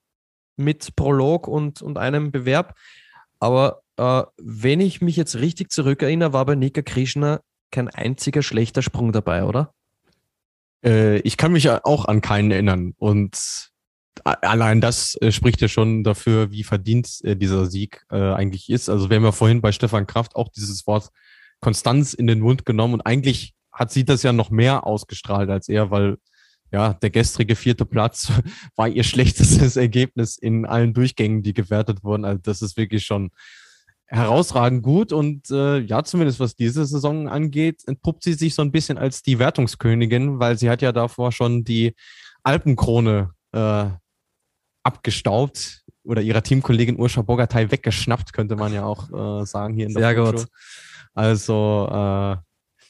mit Prolog und, und einem Bewerb. Aber äh, wenn ich mich jetzt richtig zurückerinnere, war bei Nika Krishna kein einziger schlechter Sprung dabei, oder? Äh, ich kann mich auch an keinen erinnern. Und allein das äh, spricht ja schon dafür, wie verdient äh, dieser Sieg eigentlich ist. Also wir haben ja vorhin bei Stefan Kraft auch dieses Wort Konstanz in den Mund genommen und eigentlich hat sie das ja noch mehr ausgestrahlt als er, weil ja, der gestrige vierte Platz war ihr schlechtestes Ergebnis in allen Durchgängen, die gewertet wurden. Also das ist wirklich schon herausragend gut und äh, ja, zumindest was diese Saison angeht, entpuppt sie sich so ein bisschen als die Wertungskönigin, weil sie hat ja davor schon die Alpenkrone äh, abgestaubt oder ihrer Teamkollegin Urscha Bogatay weggeschnappt, könnte man ja auch äh, sagen hier in der Sehr gut. Also äh,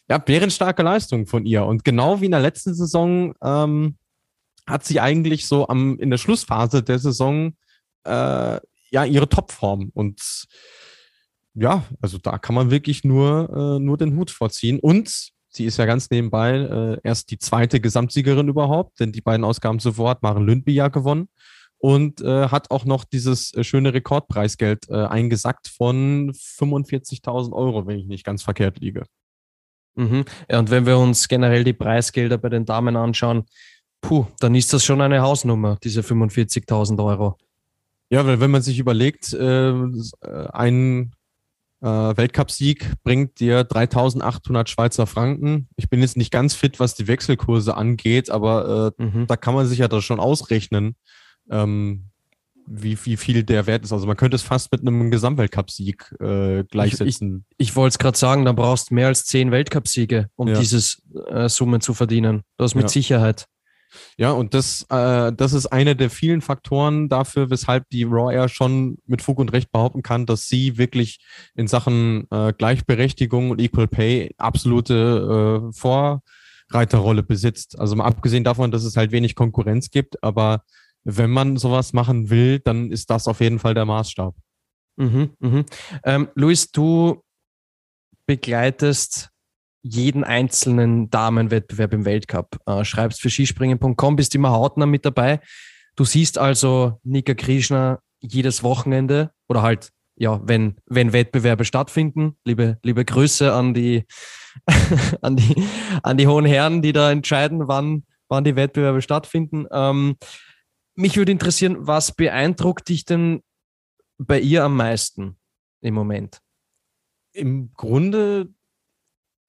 ja, bärenstarke Leistung von ihr. Und genau wie in der letzten Saison ähm, hat sie eigentlich so am in der Schlussphase der Saison äh, ja ihre Topform. Und ja, also da kann man wirklich nur, äh, nur den Hut vorziehen. Und sie ist ja ganz nebenbei äh, erst die zweite Gesamtsiegerin überhaupt, denn die beiden Ausgaben zuvor hat Maren Lündby ja gewonnen und äh, hat auch noch dieses äh, schöne Rekordpreisgeld äh, eingesackt von 45.000 Euro, wenn ich nicht ganz verkehrt liege. Mhm. Ja, und wenn wir uns generell die Preisgelder bei den Damen anschauen, puh, dann ist das schon eine Hausnummer, diese 45.000 Euro. Ja, weil wenn man sich überlegt, äh, ein äh, Weltcupsieg bringt dir 3800 Schweizer Franken. Ich bin jetzt nicht ganz fit, was die Wechselkurse angeht, aber äh, mhm. da kann man sich ja da schon ausrechnen, ähm, wie, wie viel der Wert ist. Also man könnte es fast mit einem Gesamtweltcupsieg äh, gleichsetzen. Ich, ich, ich wollte es gerade sagen, da brauchst du mehr als zehn Weltcupsiege, um ja. dieses äh, Summen zu verdienen. Das mit ja. Sicherheit. Ja, und das, äh, das ist einer der vielen Faktoren dafür, weshalb die Raw Air schon mit Fug und Recht behaupten kann, dass sie wirklich in Sachen äh, Gleichberechtigung und Equal Pay absolute äh, Vorreiterrolle besitzt. Also mal abgesehen davon, dass es halt wenig Konkurrenz gibt, aber wenn man sowas machen will, dann ist das auf jeden Fall der Maßstab. Mhm, mhm. Ähm, Luis, du begleitest jeden einzelnen Damenwettbewerb im Weltcup. Äh, schreibst für skispringen.com, bist immer hautnah mit dabei. Du siehst also Nika Krishna jedes Wochenende oder halt, ja, wenn, wenn Wettbewerbe stattfinden. Liebe, liebe Grüße an die, an die, an die hohen Herren, die da entscheiden, wann, wann die Wettbewerbe stattfinden. Ähm, mich würde interessieren, was beeindruckt dich denn bei ihr am meisten im Moment? Im Grunde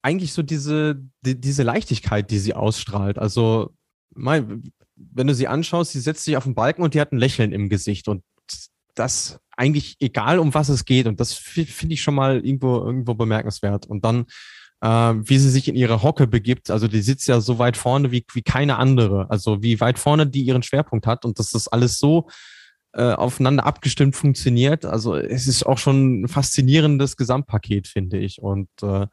eigentlich so diese, die, diese Leichtigkeit, die sie ausstrahlt. Also, mein, wenn du sie anschaust, sie setzt sich auf den Balken und die hat ein Lächeln im Gesicht und das eigentlich egal, um was es geht. Und das finde ich schon mal irgendwo, irgendwo bemerkenswert. Und dann, äh, wie sie sich in ihre Hocke begibt, also die sitzt ja so weit vorne wie, wie keine andere. Also wie weit vorne die ihren Schwerpunkt hat und dass das alles so äh, aufeinander abgestimmt funktioniert. Also es ist auch schon ein faszinierendes Gesamtpaket, finde ich. Und äh,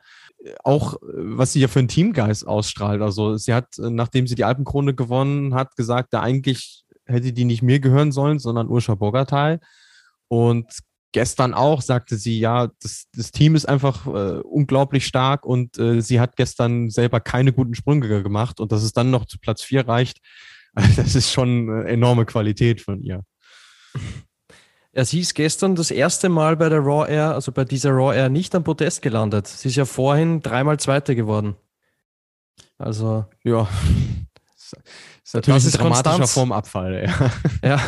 auch, was sie ja für einen Teamgeist ausstrahlt. Also sie hat, nachdem sie die Alpenkrone gewonnen hat, gesagt, da eigentlich hätte die nicht mir gehören sollen, sondern Urscha Bogatay. Und gestern auch sagte sie, ja, das, das Team ist einfach äh, unglaublich stark und äh, sie hat gestern selber keine guten Sprünge gemacht und dass es dann noch zu Platz vier reicht, das ist schon äh, enorme Qualität von ihr. Sie ist gestern das erste Mal bei der Raw Air, also bei dieser Raw Air, nicht am Podest gelandet. Sie ist ja vorhin dreimal Zweite geworden. Also. Ja, ist natürlich Das ist ein dramatischer Konstanz. Formabfall. Ja. Ja.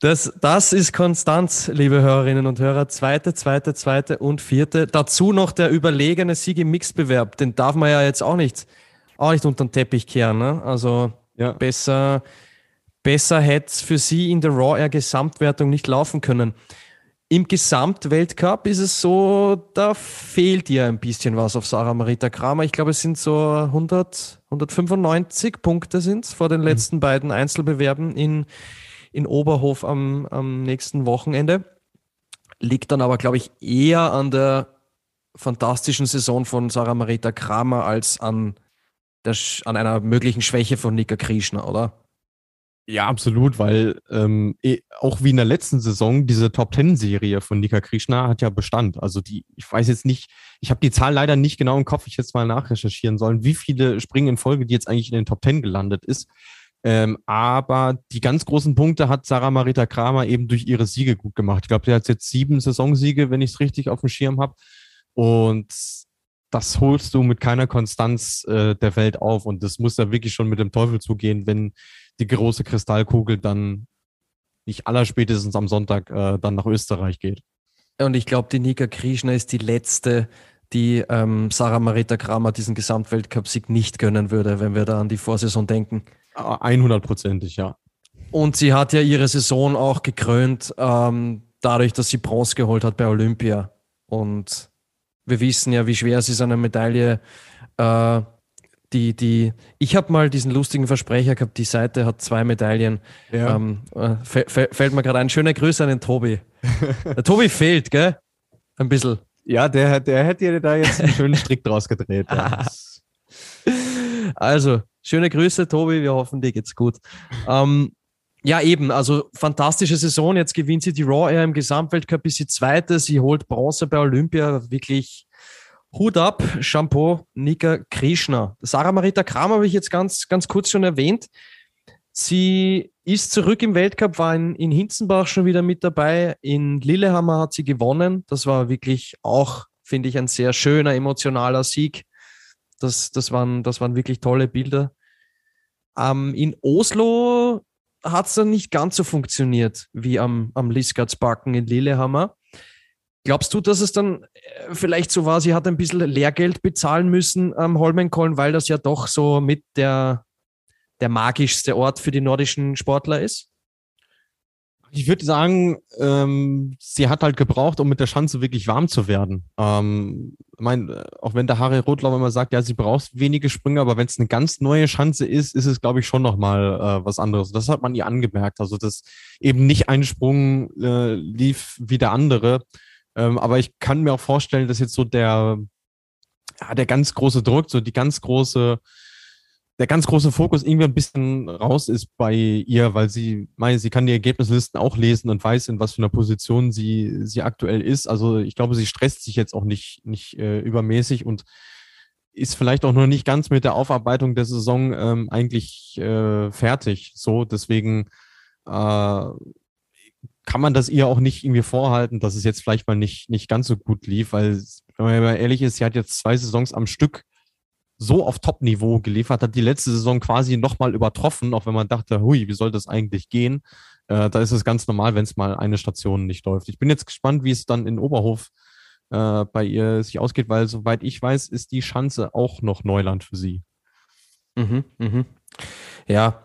Das, das ist Konstanz, liebe Hörerinnen und Hörer. Zweite, zweite, zweite und vierte. Dazu noch der überlegene Sieg im Mixbewerb. Den darf man ja jetzt auch nicht, auch nicht unter den Teppich kehren. Ne? Also Ja. besser, besser hätte es für sie in der Raw Air Gesamtwertung nicht laufen können. Im Gesamtweltcup ist es so, da fehlt ihr ein bisschen was auf Sarah Marita Kramer. Ich glaube, es sind so 100, 195 Punkte sind vor den letzten beiden Einzelbewerben in, in Oberhof am, am nächsten Wochenende. Liegt dann aber, glaube ich, eher an der fantastischen Saison von Sarah Marita Kramer als an, der, an einer möglichen Schwäche von Nika Krishna, oder? Ja, absolut, weil ähm, eh, auch wie in der letzten Saison, diese Top Ten Serie von Nika Krishna hat ja Bestand. Also die, ich weiß jetzt nicht, ich habe die Zahl leider nicht genau im Kopf, ich jetzt mal nachrecherchieren sollen, wie viele Springen in Folge, die jetzt eigentlich in den Top Ten gelandet ist. Ähm, aber die ganz großen Punkte hat Sarah Marita Kramer eben durch ihre Siege gut gemacht. Ich glaube, die hat jetzt sieben Saisonsiege, wenn ich es richtig auf dem Schirm habe. Und das holst du mit keiner Konstanz äh, der Welt auf. Und das muss ja wirklich schon mit dem Teufel zugehen, wenn die große Kristallkugel dann nicht allerspätestens am Sonntag äh, dann nach Österreich geht. Und ich glaube, die Nika Krishna ist die letzte, die ähm, Sarah Marita Kramer diesen Gesamtweltcup-Sieg nicht gönnen würde, wenn wir da an die Vorsaison denken. Äh, 100%ig, ja. Und sie hat ja ihre Saison auch gekrönt, ähm, dadurch, dass sie Bronze geholt hat bei Olympia. Und wir wissen ja, wie schwer es ist, eine Medaille. Äh, die, die, ich habe mal diesen lustigen Versprecher gehabt, die Seite hat zwei Medaillen. Ja. Ähm, äh, fä- fä- fällt mir gerade ein. Schöne Grüße an den Tobi. Der Tobi fehlt, gell? Ein bisschen. ja, der, der hätte dir da jetzt einen schönen Strick draus gedreht. Ja. Also, schöne Grüße, Tobi. Wir hoffen, dir geht's gut. Ähm, ja, eben, also fantastische Saison. Jetzt gewinnt sie die Raw Air im Gesamtweltcup, ist sie Zweite. Sie holt Bronze bei Olympia. Wirklich Hut ab, Shampoo, Nika Krishna. Sarah Marita Kramer habe ich jetzt ganz, ganz kurz schon erwähnt. Sie ist zurück im Weltcup, war in, in Hinzenbach schon wieder mit dabei. In Lillehammer hat sie gewonnen. Das war wirklich auch, finde ich, ein sehr schöner, emotionaler Sieg. Das, das, waren, das waren wirklich tolle Bilder. Ähm, in Oslo hat es dann nicht ganz so funktioniert wie am, am Lisgartsbacken in Lillehammer. Glaubst du, dass es dann äh, vielleicht so war, sie hat ein bisschen Lehrgeld bezahlen müssen am Holmenkollen, weil das ja doch so mit der, der magischste Ort für die nordischen Sportler ist? Ich würde sagen, ähm, sie hat halt gebraucht, um mit der Schanze wirklich warm zu werden. Ähm, mein, äh, auch wenn der Harry Rothlau immer sagt, ja, sie braucht wenige Sprünge, aber wenn es eine ganz neue Schanze ist, ist es, glaube ich, schon nochmal äh, was anderes. Das hat man ihr angemerkt. Also, dass eben nicht ein Sprung äh, lief wie der andere. Ähm, aber ich kann mir auch vorstellen, dass jetzt so der, ja, der ganz große Druck, so die ganz große der ganz große Fokus irgendwie ein bisschen raus ist bei ihr, weil sie, meine, sie kann die Ergebnislisten auch lesen und weiß, in was für einer Position sie, sie aktuell ist. Also ich glaube, sie stresst sich jetzt auch nicht, nicht äh, übermäßig und ist vielleicht auch noch nicht ganz mit der Aufarbeitung der Saison ähm, eigentlich äh, fertig. So, deswegen äh, kann man das ihr auch nicht irgendwie vorhalten, dass es jetzt vielleicht mal nicht, nicht ganz so gut lief, weil, wenn man mal ehrlich ist, sie hat jetzt zwei Saisons am Stück so auf Top-Niveau geliefert, hat die letzte Saison quasi nochmal übertroffen, auch wenn man dachte, hui, wie soll das eigentlich gehen? Äh, da ist es ganz normal, wenn es mal eine Station nicht läuft. Ich bin jetzt gespannt, wie es dann in Oberhof äh, bei ihr sich ausgeht, weil soweit ich weiß, ist die Schanze auch noch Neuland für sie. Mhm, mhm. Ja,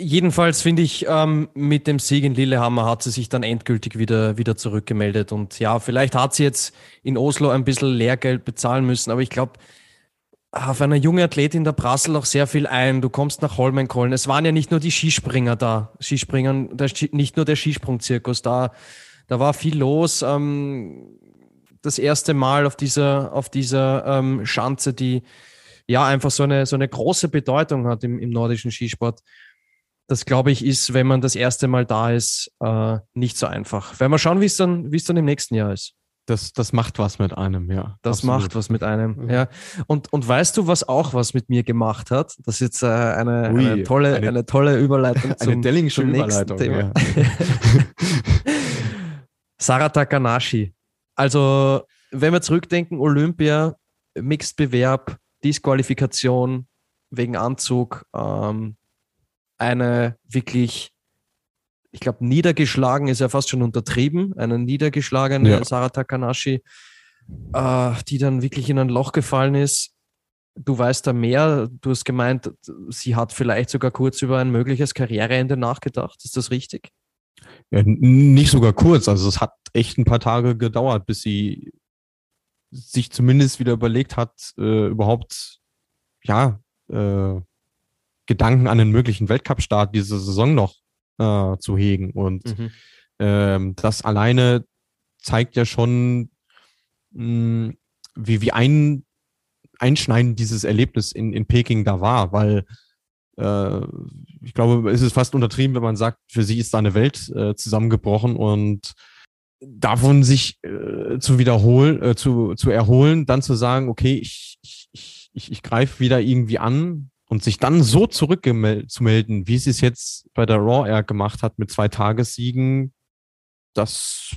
jedenfalls finde ich, ähm, mit dem Sieg in Lillehammer hat sie sich dann endgültig wieder, wieder zurückgemeldet. Und ja, vielleicht hat sie jetzt in Oslo ein bisschen Lehrgeld bezahlen müssen, aber ich glaube, auf einer junge Athletin da prasselt auch sehr viel ein. Du kommst nach Holmenkollen. Es waren ja nicht nur die Skispringer da, Skispringern, der, nicht nur der Skisprungzirkus da. Da war viel los. Ähm, das erste Mal auf dieser, auf dieser ähm, Schanze, die ja einfach so eine, so eine große Bedeutung hat im, im nordischen Skisport. Das glaube ich ist, wenn man das erste Mal da ist, äh, nicht so einfach. Werden wir schauen, wie es dann, wie es dann im nächsten Jahr ist. Das, das macht was mit einem, ja. Das Absolut. macht was mit einem. Mhm. Ja. Und, und weißt du, was auch was mit mir gemacht hat? Das ist jetzt äh, eine, Ui, eine, tolle, eine, eine- tolle Überleitung zum, Eine Dellingsche zum nächsten Überleitung. Thema. Ja. Sarah Takanashi. Also, wenn wir zurückdenken, Olympia, Mixed-Bewerb, Disqualifikation, wegen Anzug. Ähm, eine wirklich, ich glaube, niedergeschlagen ist ja fast schon untertrieben, eine niedergeschlagene ja. Sarah Takanashi, äh, die dann wirklich in ein Loch gefallen ist. Du weißt da mehr. Du hast gemeint, sie hat vielleicht sogar kurz über ein mögliches Karriereende nachgedacht. Ist das richtig? Ja, nicht sogar kurz. Also es hat echt ein paar Tage gedauert, bis sie sich zumindest wieder überlegt hat, äh, überhaupt ja äh, Gedanken an einen möglichen Weltcup-Start diese Saison noch äh, zu hegen. Und mhm. ähm, das alleine zeigt ja schon, mh, hm, wie, wie ein, einschneidend dieses Erlebnis in, in Peking da war, weil äh, ich glaube, es ist fast untertrieben, wenn man sagt, für sie ist da eine Welt äh, zusammengebrochen und davon sich äh, zu wiederholen, äh, zu, zu erholen, dann zu sagen, okay, ich, ich, ich, ich, ich greife wieder irgendwie an und sich dann so zurückzumelden, wie sie es jetzt bei der Raw Air gemacht hat mit zwei Tagessiegen, das,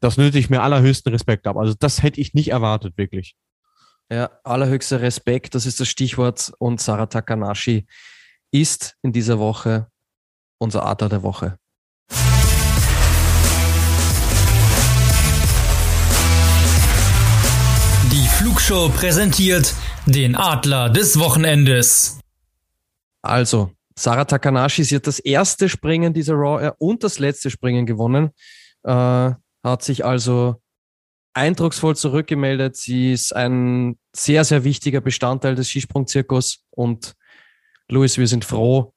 das nötige ich mir allerhöchsten Respekt ab. Also das hätte ich nicht erwartet, wirklich. Ja, allerhöchster Respekt, das ist das Stichwort. Und Sarah Takanashi ist in dieser Woche unser Adler der Woche. Die Flugshow präsentiert den Adler des Wochenendes. Also, Sarah Takanashi, sie hat das erste Springen dieser Raw und das letzte Springen gewonnen. Äh, hat sich also eindrucksvoll zurückgemeldet. Sie ist ein sehr, sehr wichtiger Bestandteil des Skisprungzirkus. Und Luis, wir sind froh,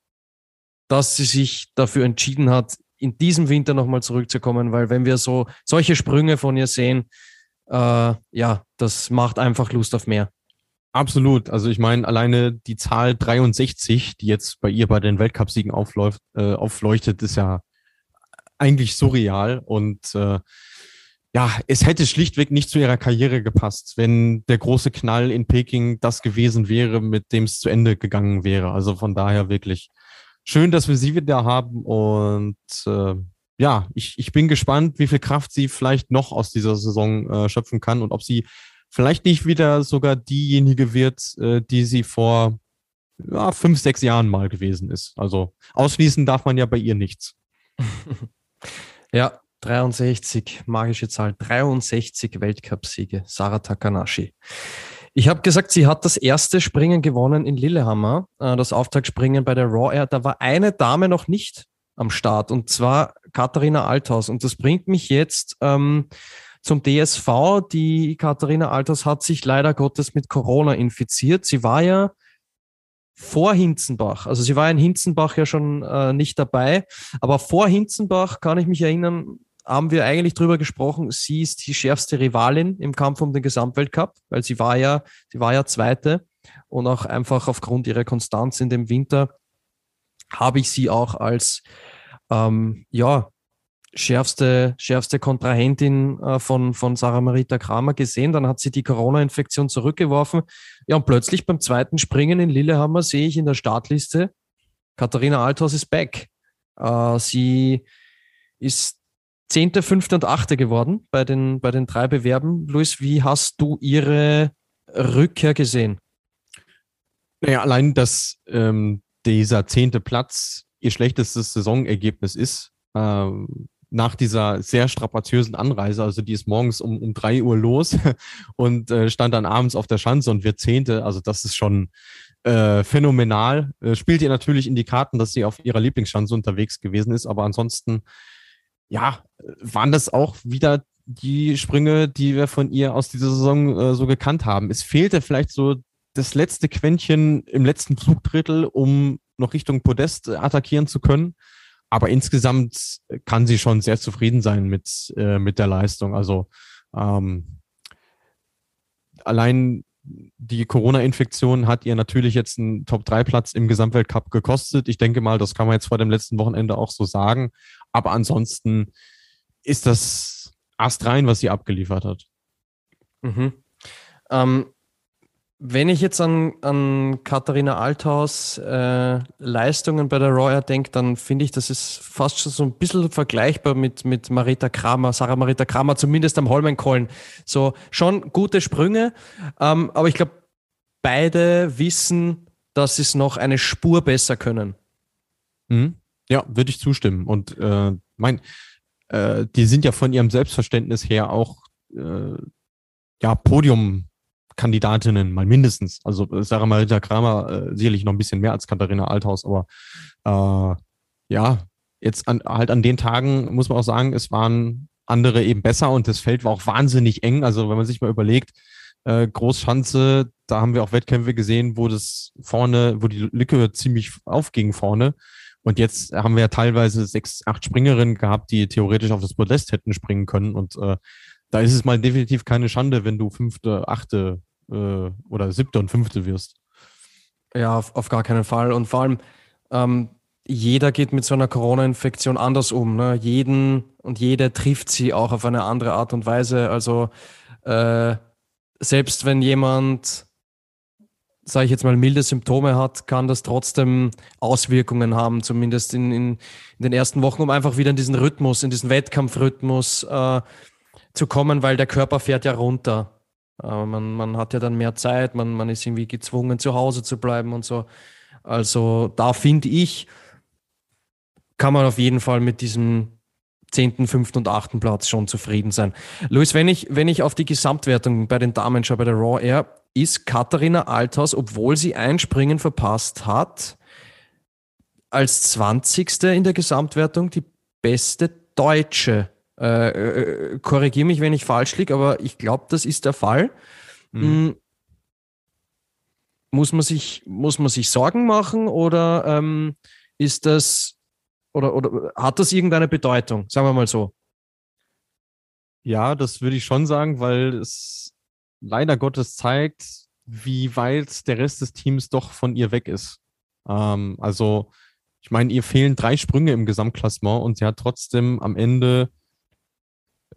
dass sie sich dafür entschieden hat, in diesem Winter nochmal zurückzukommen, weil wenn wir so solche Sprünge von ihr sehen, äh, ja, das macht einfach Lust auf mehr. Absolut. Also ich meine, alleine die Zahl 63, die jetzt bei ihr bei den Weltcupsiegen aufläuft, äh, aufleuchtet, ist ja eigentlich surreal. Und äh, ja, es hätte schlichtweg nicht zu ihrer Karriere gepasst, wenn der große Knall in Peking das gewesen wäre, mit dem es zu Ende gegangen wäre. Also von daher wirklich schön, dass wir sie wieder haben und äh, ja, ich, ich bin gespannt, wie viel Kraft sie vielleicht noch aus dieser Saison äh, schöpfen kann und ob sie vielleicht nicht wieder sogar diejenige wird, äh, die sie vor ja, fünf, sechs Jahren mal gewesen ist. Also ausschließen darf man ja bei ihr nichts. ja, 63, magische Zahl, 63 Weltcupsiege, Sarah Takanashi. Ich habe gesagt, sie hat das erste Springen gewonnen in Lillehammer, äh, das Auftaktspringen bei der Raw Air. Da war eine Dame noch nicht am Start und zwar Katharina Althaus. Und das bringt mich jetzt ähm, zum DSV. Die Katharina Althaus hat sich leider Gottes mit Corona infiziert. Sie war ja vor Hinzenbach. Also sie war in Hinzenbach ja schon äh, nicht dabei, aber vor Hinzenbach kann ich mich erinnern, haben wir eigentlich drüber gesprochen, sie ist die schärfste Rivalin im Kampf um den Gesamtweltcup, weil sie war ja, sie war ja Zweite und auch einfach aufgrund ihrer Konstanz in dem Winter habe ich sie auch als ähm, ja, schärfste, schärfste Kontrahentin äh, von, von Sarah Marita Kramer gesehen. Dann hat sie die Corona-Infektion zurückgeworfen. Ja, und plötzlich beim zweiten Springen in Lillehammer sehe ich in der Startliste, Katharina Althaus ist back. Äh, sie ist Zehnte, Fünfte und Achte geworden bei den, bei den drei Bewerben. Luis, wie hast du ihre Rückkehr gesehen? Naja, allein, dass ähm, dieser zehnte Platz ihr schlechtestes Saisonergebnis ist, ähm, nach dieser sehr strapaziösen Anreise, also die ist morgens um, um drei Uhr los und äh, stand dann abends auf der Schanze und wird Zehnte. Also das ist schon äh, phänomenal. Äh, spielt ihr natürlich in die Karten, dass sie auf ihrer Lieblingsschanze unterwegs gewesen ist, aber ansonsten, ja, waren das auch wieder die Sprünge, die wir von ihr aus dieser Saison äh, so gekannt haben. Es fehlte vielleicht so das letzte Quäntchen im letzten Flugdrittel, um noch Richtung Podest attackieren zu können. Aber insgesamt kann sie schon sehr zufrieden sein mit, äh, mit der Leistung. Also ähm, allein die Corona-Infektion hat ihr natürlich jetzt einen Top-3-Platz im Gesamtweltcup gekostet. Ich denke mal, das kann man jetzt vor dem letzten Wochenende auch so sagen. Aber ansonsten ist das astrein, was sie abgeliefert hat. Mhm. Ähm, wenn ich jetzt an, an Katharina Althaus äh, Leistungen bei der Royal denke, dann finde ich, das ist fast schon so ein bisschen vergleichbar mit, mit Marita Kramer, Sarah Marita Kramer, zumindest am Holmenkollen. So schon gute Sprünge, ähm, aber ich glaube, beide wissen, dass sie es noch eine Spur besser können. Mhm. Ja, würde ich zustimmen. Und äh, mein, äh, die sind ja von ihrem Selbstverständnis her auch äh, ja, Podiumkandidatinnen, mal mindestens. Also Sarah Marita Kramer äh, sicherlich noch ein bisschen mehr als Katharina Althaus, aber äh, ja, jetzt an, halt an den Tagen muss man auch sagen, es waren andere eben besser und das Feld war auch wahnsinnig eng. Also wenn man sich mal überlegt, äh, Großschanze, da haben wir auch Wettkämpfe gesehen, wo das vorne, wo die Lücke ziemlich aufging vorne. Und jetzt haben wir ja teilweise sechs, acht Springerinnen gehabt, die theoretisch auf das Podest hätten springen können. Und äh, da ist es mal definitiv keine Schande, wenn du fünfte, achte äh, oder siebte und fünfte wirst. Ja, auf, auf gar keinen Fall. Und vor allem, ähm, jeder geht mit so einer Corona-Infektion anders um. Ne? Jeden und jede trifft sie auch auf eine andere Art und Weise. Also äh, selbst wenn jemand, sage ich jetzt mal, milde Symptome hat, kann das trotzdem Auswirkungen haben, zumindest in, in, in den ersten Wochen, um einfach wieder in diesen Rhythmus, in diesen Wettkampfrhythmus äh, zu kommen, weil der Körper fährt ja runter. Äh, man, man hat ja dann mehr Zeit, man, man ist irgendwie gezwungen, zu Hause zu bleiben und so. Also da finde ich, kann man auf jeden Fall mit diesem zehnten, fünften und achten Platz schon zufrieden sein. Luis, wenn ich, wenn ich auf die Gesamtwertung bei den Damen schaue, bei der Raw Air, ist Katharina Althaus, obwohl sie ein Springen verpasst hat, als 20. in der Gesamtwertung die beste Deutsche. Äh, äh, Korrigiere mich, wenn ich falsch liege, aber ich glaube, das ist der Fall. Mhm. Mm, muss, man sich, muss man sich Sorgen machen oder ähm, ist das oder, oder hat das irgendeine Bedeutung? Sagen wir mal so. Ja, das würde ich schon sagen, weil es leider Gottes zeigt, wie weit der Rest des Teams doch von ihr weg ist. Ähm, also, ich meine, ihr fehlen drei Sprünge im Gesamtklassement und sie hat trotzdem am Ende,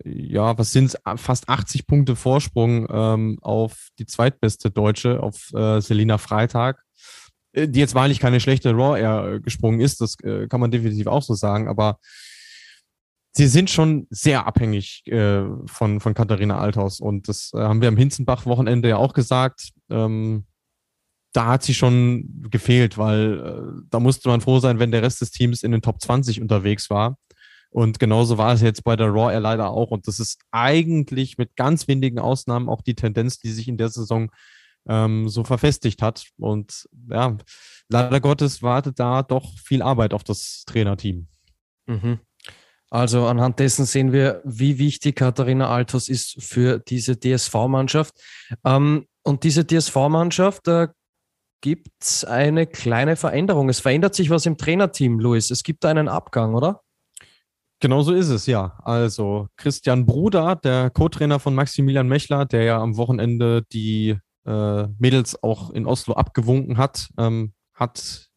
ja, was sind es, fast 80 Punkte Vorsprung ähm, auf die zweitbeste Deutsche, auf äh, Selina Freitag. Äh, die jetzt wahrlich keine schlechte Raw Air äh, gesprungen ist, das äh, kann man definitiv auch so sagen, aber sie sind schon sehr abhängig äh, von, von Katharina Althaus und das äh, haben wir am Hinzenbach-Wochenende ja auch gesagt. Ähm, da hat sie schon gefehlt, weil da musste man froh sein, wenn der Rest des Teams in den Top 20 unterwegs war. Und genauso war es jetzt bei der Raw Air leider auch. Und das ist eigentlich mit ganz wenigen Ausnahmen auch die Tendenz, die sich in der Saison ähm, so verfestigt hat. Und ja, leider Gottes wartet da doch viel Arbeit auf das Trainerteam. Mhm. Also anhand dessen sehen wir, wie wichtig Katharina Altos ist für diese DSV-Mannschaft. Ähm, und diese DSV-Mannschaft, da gibt es eine kleine Veränderung. Es verändert sich was im Trainerteam, Luis. Es gibt einen Abgang, oder? Genau so ist es, ja. Also Christian Bruder, der Co-Trainer von Maximilian Mechler, der ja am Wochenende die äh, Mädels auch in Oslo abgewunken hat, ähm, hat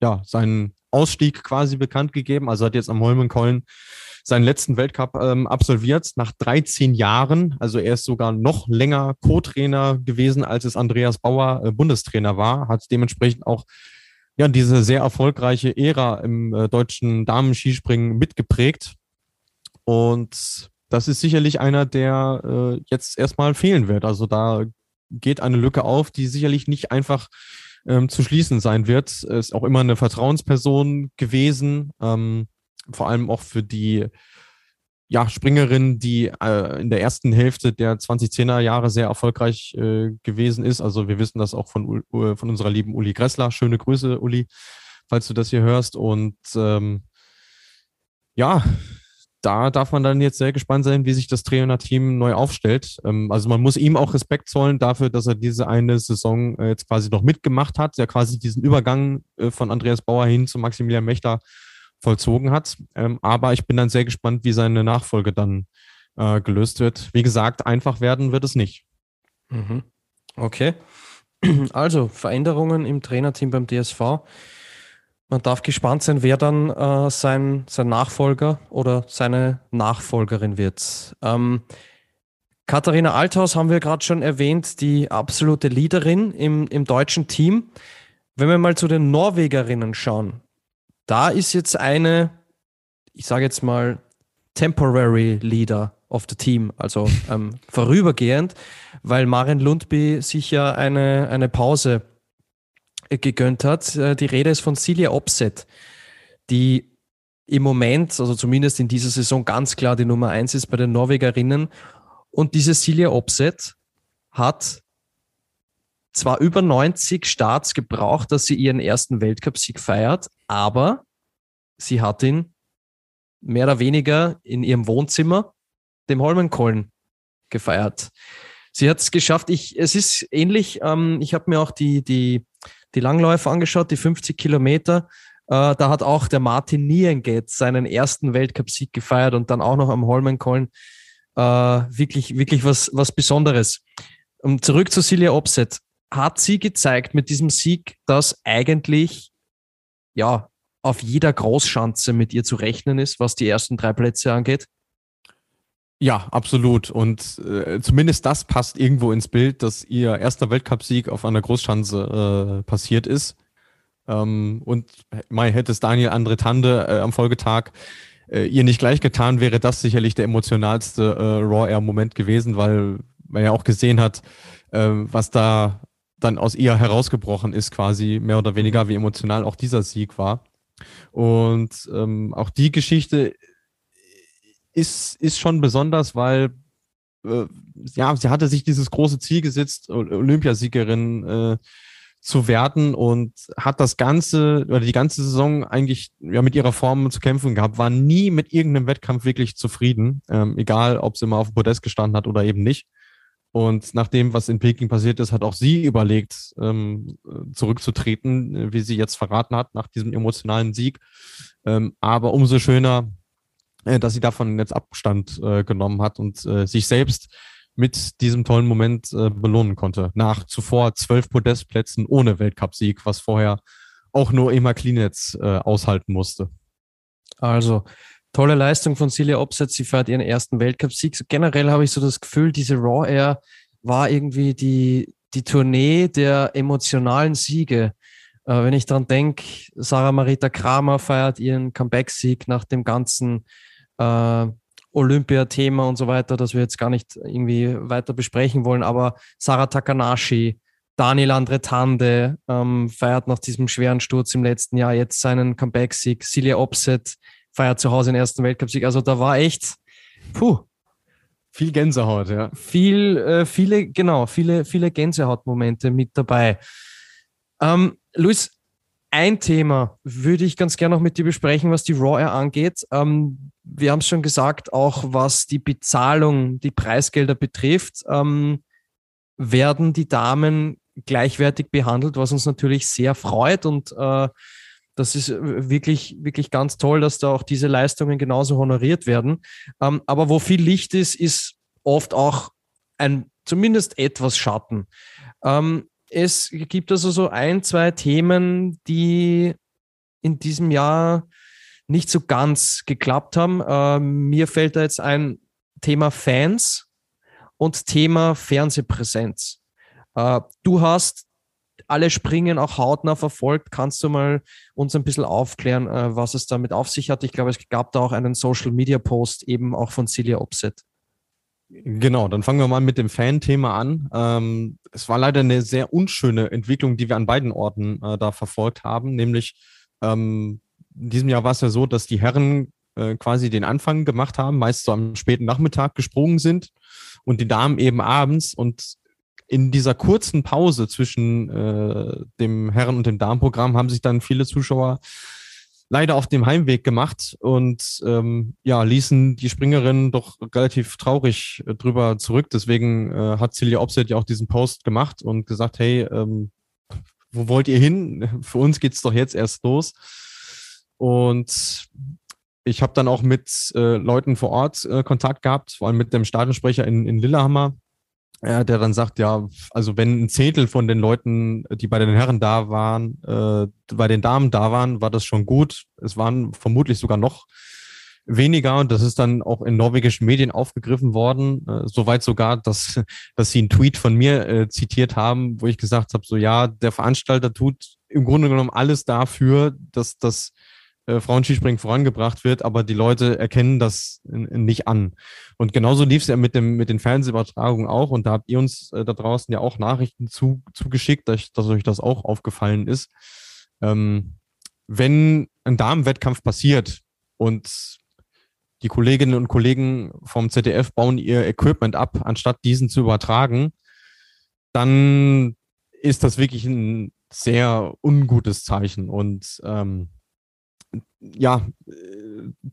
ja seinen Ausstieg quasi bekannt gegeben. Also hat jetzt am Holmenkollen seinen letzten Weltcup ähm, absolviert nach 13 Jahren. Also er ist sogar noch länger Co-Trainer gewesen, als es Andreas Bauer äh, Bundestrainer war. Hat dementsprechend auch ja diese sehr erfolgreiche Ära im äh, deutschen Damen-Skispringen mitgeprägt. Und das ist sicherlich einer, der äh, jetzt erstmal fehlen wird. Also da geht eine Lücke auf, die sicherlich nicht einfach ähm, zu schließen sein wird. Ist auch immer eine Vertrauensperson gewesen, ähm, vor allem auch für die ja, Springerin, die äh, in der ersten Hälfte der 2010er Jahre sehr erfolgreich äh, gewesen ist. Also wir wissen das auch von, von unserer lieben Uli Gressler. Schöne Grüße, Uli, falls du das hier hörst. Und ähm, ja, da darf man dann jetzt sehr gespannt sein, wie sich das Trainerteam neu aufstellt. Ähm, also man muss ihm auch Respekt zollen dafür, dass er diese eine Saison äh, jetzt quasi noch mitgemacht hat, der quasi diesen Übergang äh, von Andreas Bauer hin zu Maximilian Mechter vollzogen hat. Ähm, aber ich bin dann sehr gespannt, wie seine Nachfolge dann äh, gelöst wird. Wie gesagt, einfach werden wird es nicht. Mhm. Okay. Also Veränderungen im Trainerteam beim DSV. Man darf gespannt sein, wer dann äh, sein, sein Nachfolger oder seine Nachfolgerin wird. Ähm, Katharina Althaus haben wir gerade schon erwähnt, die absolute Leaderin im, im deutschen Team. Wenn wir mal zu den Norwegerinnen schauen, da ist jetzt eine, ich sage jetzt mal, temporary Leader of the Team, also ähm, vorübergehend, weil Maren Lundby sich ja eine, eine Pause gegönnt hat. Äh, die Rede ist von Celia Opset, die im Moment, also zumindest in dieser Saison, ganz klar die Nummer eins ist bei den Norwegerinnen. Und diese Celia Opset hat zwar über 90 Starts gebraucht, dass sie ihren ersten Weltcupsieg feiert, aber sie hat ihn mehr oder weniger in ihrem Wohnzimmer, dem Holmenkollen, gefeiert. Sie hat es geschafft. Ich, es ist ähnlich. Ähm, ich habe mir auch die, die, die Langläufe angeschaut, die 50 Kilometer. Äh, da hat auch der Martin Nienget seinen ersten Weltcupsieg gefeiert und dann auch noch am Holmenkollen. Äh, wirklich, wirklich was, was Besonderes. Um zurück zu Silja Opset. Hat sie gezeigt mit diesem Sieg, dass eigentlich ja auf jeder Großschanze mit ihr zu rechnen ist, was die ersten drei Plätze angeht? Ja, absolut. Und äh, zumindest das passt irgendwo ins Bild, dass ihr erster Weltcupsieg auf einer Großschanze äh, passiert ist. Ähm, und mal hätte es Daniel Andre Tande äh, am Folgetag äh, ihr nicht gleich getan, wäre das sicherlich der emotionalste äh, Raw Air Moment gewesen, weil man ja auch gesehen hat, äh, was da dann aus ihr herausgebrochen ist, quasi mehr oder weniger, wie emotional auch dieser Sieg war. Und ähm, auch die Geschichte ist, ist schon besonders, weil äh, ja, sie hatte sich dieses große Ziel gesetzt, Olympiasiegerin äh, zu werden und hat das ganze oder die ganze Saison eigentlich ja mit ihrer Form zu kämpfen gehabt, war nie mit irgendeinem Wettkampf wirklich zufrieden, ähm, egal ob sie mal auf dem Podest gestanden hat oder eben nicht. Und nach dem, was in Peking passiert ist, hat auch sie überlegt, ähm, zurückzutreten, wie sie jetzt verraten hat, nach diesem emotionalen Sieg. Ähm, aber umso schöner, äh, dass sie davon jetzt Abstand äh, genommen hat und äh, sich selbst mit diesem tollen Moment äh, belohnen konnte. Nach zuvor zwölf Podestplätzen ohne Weltcupsieg, was vorher auch nur Emma Klinetz äh, aushalten musste. Also tolle Leistung von Celia Opset. Sie feiert ihren ersten Weltcupsieg. So generell habe ich so das Gefühl, diese Raw Air war irgendwie die, die Tournee der emotionalen Siege. Äh, wenn ich daran denke, Sarah Marita Kramer feiert ihren Comeback-Sieg nach dem ganzen äh, Olympia-Thema und so weiter, das wir jetzt gar nicht irgendwie weiter besprechen wollen. Aber Sarah Takanashi, Daniel Andretande ähm, feiert nach diesem schweren Sturz im letzten Jahr jetzt seinen Comeback-Sieg. Celia Opset feiert zu Hause den ersten Weltcup-Sieg. Also da war echt, puh. Viel Gänsehaut, ja. Viel, äh, viele, genau, viele, viele Gänsehautmomente mit dabei. Ähm, Luis, ein Thema würde ich ganz gerne noch mit dir besprechen, was die Raw Air angeht. Ähm, wir haben es schon gesagt, auch was die Bezahlung, die Preisgelder betrifft, ähm, werden die Damen gleichwertig behandelt, was uns natürlich sehr freut und äh, das ist wirklich, wirklich ganz toll, dass da auch diese Leistungen genauso honoriert werden. Ähm, aber wo viel Licht ist, ist oft auch ein zumindest etwas Schatten. Ähm, es gibt also so ein, zwei Themen, die in diesem Jahr nicht so ganz geklappt haben. Ähm, mir fällt da jetzt ein Thema Fans und Thema Fernsehpräsenz. Äh, du hast alle Springen auch hautnah verfolgt. Kannst du mal uns ein bisschen aufklären, äh, was es damit auf sich hat? Ich glaube, es gab da auch einen Social Media Post eben auch von Celia Opset. Genau, dann fangen wir mal mit dem Fan-Thema an. Ähm, es war leider eine sehr unschöne Entwicklung, die wir an beiden Orten äh, da verfolgt haben. Nämlich ähm, in diesem Jahr war es ja so, dass die Herren äh, quasi den Anfang gemacht haben, meist so am späten Nachmittag gesprungen sind und die Damen eben abends. Und in dieser kurzen Pause zwischen äh, dem Herren- und dem Damenprogramm haben sich dann viele Zuschauer leider auf dem Heimweg gemacht und ähm, ja, ließen die Springerinnen doch relativ traurig äh, drüber zurück. Deswegen äh, hat Celia Opset ja auch diesen Post gemacht und gesagt, hey, ähm, wo wollt ihr hin? Für uns geht's doch jetzt erst los. Und ich habe dann auch mit äh, Leuten vor Ort äh, Kontakt gehabt, vor allem mit dem Stadionsprecher in, in Lillehammer, der dann sagt, ja, also wenn ein Zehntel von den Leuten, die bei den Herren da waren, äh, bei den Damen da waren, war das schon gut. Es waren vermutlich sogar noch weniger und das ist dann auch in norwegischen Medien aufgegriffen worden, äh, soweit sogar, dass, dass sie einen Tweet von mir äh, zitiert haben, wo ich gesagt habe, so ja, der Veranstalter tut im Grunde genommen alles dafür, dass das äh, Frauenskispringen vorangebracht wird, aber die Leute erkennen das nicht an. Und genauso lief es ja mit, dem, mit den Fernsehübertragungen auch. Und da habt ihr uns äh, da draußen ja auch Nachrichten zu, zugeschickt, dass, dass euch das auch aufgefallen ist. Ähm, wenn ein Damenwettkampf passiert und die Kolleginnen und Kollegen vom ZDF bauen ihr Equipment ab, anstatt diesen zu übertragen, dann ist das wirklich ein sehr ungutes Zeichen und ähm, ja, äh,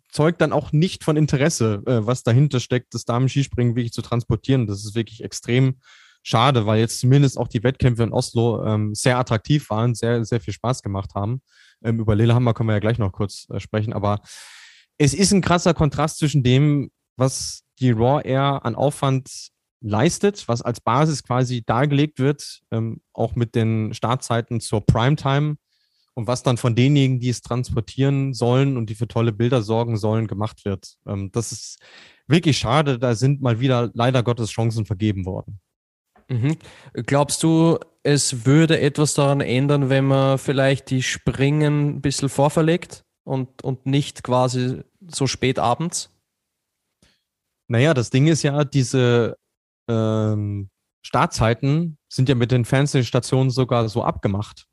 zeugt dann auch nicht von Interesse, äh, was dahinter steckt, das Damen-Skispringen wirklich zu transportieren. Das ist wirklich extrem schade, weil jetzt zumindest auch die Wettkämpfe in Oslo ähm, sehr attraktiv waren, sehr, sehr viel Spaß gemacht haben. Ähm, über Lillehammer können wir ja gleich noch kurz äh, sprechen, aber es ist ein krasser Kontrast zwischen dem, was die Raw Air an Aufwand leistet, was als Basis quasi dargelegt wird, ähm, auch mit den Startzeiten zur Primetime und was dann von denjenigen, die es transportieren sollen und die für tolle Bilder sorgen sollen, gemacht wird. Ähm, das ist wirklich schade. Da sind mal wieder leider Gottes Chancen vergeben worden. Mhm. Glaubst du, es würde etwas daran ändern, wenn man vielleicht die Springen ein bisschen vorverlegt und, und nicht quasi so spät abends? Naja, das Ding ist ja, diese ähm, Startzeiten sind ja mit den Fernsehstationen sogar so abgemacht.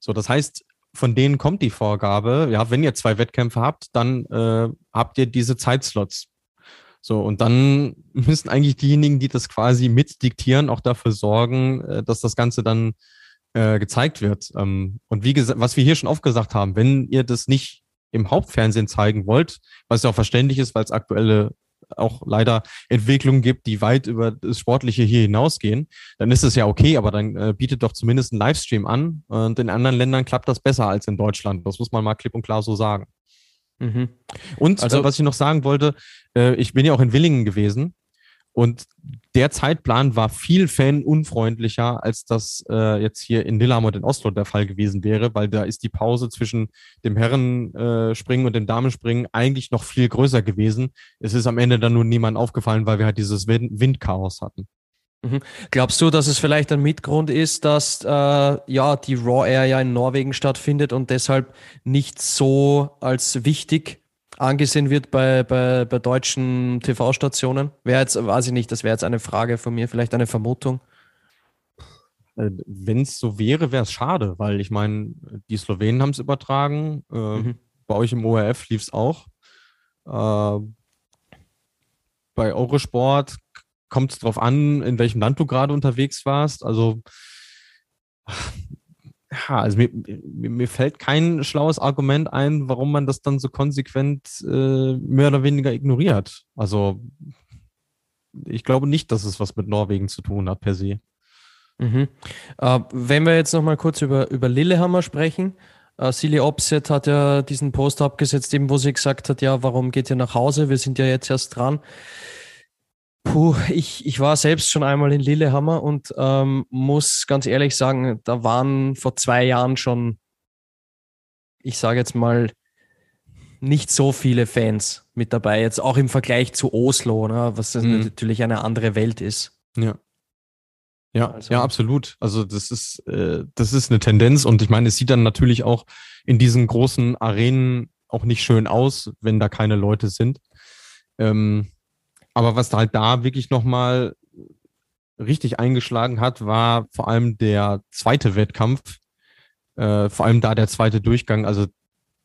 So, das heißt, von denen kommt die Vorgabe, ja, wenn ihr zwei Wettkämpfe habt, dann äh, habt ihr diese Zeitslots. So, und dann müssen eigentlich diejenigen, die das quasi mitdiktieren, auch dafür sorgen, äh, dass das Ganze dann äh, gezeigt wird. Ähm, und wie gesagt, was wir hier schon oft gesagt haben, wenn ihr das nicht im Hauptfernsehen zeigen wollt, was ja auch verständlich ist, weil es aktuelle auch leider Entwicklungen gibt, die weit über das Sportliche hier hinausgehen, dann ist es ja okay, aber dann äh, bietet doch zumindest einen Livestream an. Und in anderen Ländern klappt das besser als in Deutschland. Das muss man mal klipp und klar so sagen. Mhm. Und also, äh, was ich noch sagen wollte, äh, ich bin ja auch in Willingen gewesen und der Zeitplan war viel fanunfreundlicher, als das äh, jetzt hier in Lillehammer und in Oslo der Fall gewesen wäre, weil da ist die Pause zwischen dem Herrenspringen äh, und dem Damenspringen eigentlich noch viel größer gewesen. Es ist am Ende dann nur niemand aufgefallen, weil wir halt dieses Wind Windchaos hatten. Mhm. Glaubst du, dass es vielleicht ein Mitgrund ist, dass äh, ja die Raw Air ja in Norwegen stattfindet und deshalb nicht so als wichtig angesehen wird bei, bei, bei deutschen TV-Stationen? Wäre jetzt, weiß ich nicht, das wäre jetzt eine Frage von mir, vielleicht eine Vermutung. Äh, Wenn es so wäre, wäre es schade, weil ich meine, die Slowenen haben es übertragen. Äh, mhm. Bei euch im ORF lief es auch. Äh, bei Eurosport kommt es darauf an, in welchem Land du gerade unterwegs warst. Also ja, also mir, mir, mir, fällt kein schlaues Argument ein, warum man das dann so konsequent äh, mehr oder weniger ignoriert. Also ich glaube nicht, dass es was mit Norwegen zu tun hat per se. Mhm. Äh, wenn wir jetzt nochmal kurz über, über Lillehammer sprechen. Äh, Silly Opset hat ja diesen Post abgesetzt, eben wo sie gesagt hat, ja, warum geht ihr nach Hause? Wir sind ja jetzt erst dran. Puh, ich, ich war selbst schon einmal in Lillehammer und ähm, muss ganz ehrlich sagen, da waren vor zwei Jahren schon, ich sage jetzt mal, nicht so viele Fans mit dabei. Jetzt auch im Vergleich zu Oslo, ne, was mhm. natürlich eine andere Welt ist. Ja. Ja, also. ja, absolut. Also das ist, äh, das ist eine Tendenz und ich meine, es sieht dann natürlich auch in diesen großen Arenen auch nicht schön aus, wenn da keine Leute sind. Ähm, aber was halt da wirklich nochmal richtig eingeschlagen hat, war vor allem der zweite Wettkampf. Äh, vor allem da der zweite Durchgang. Also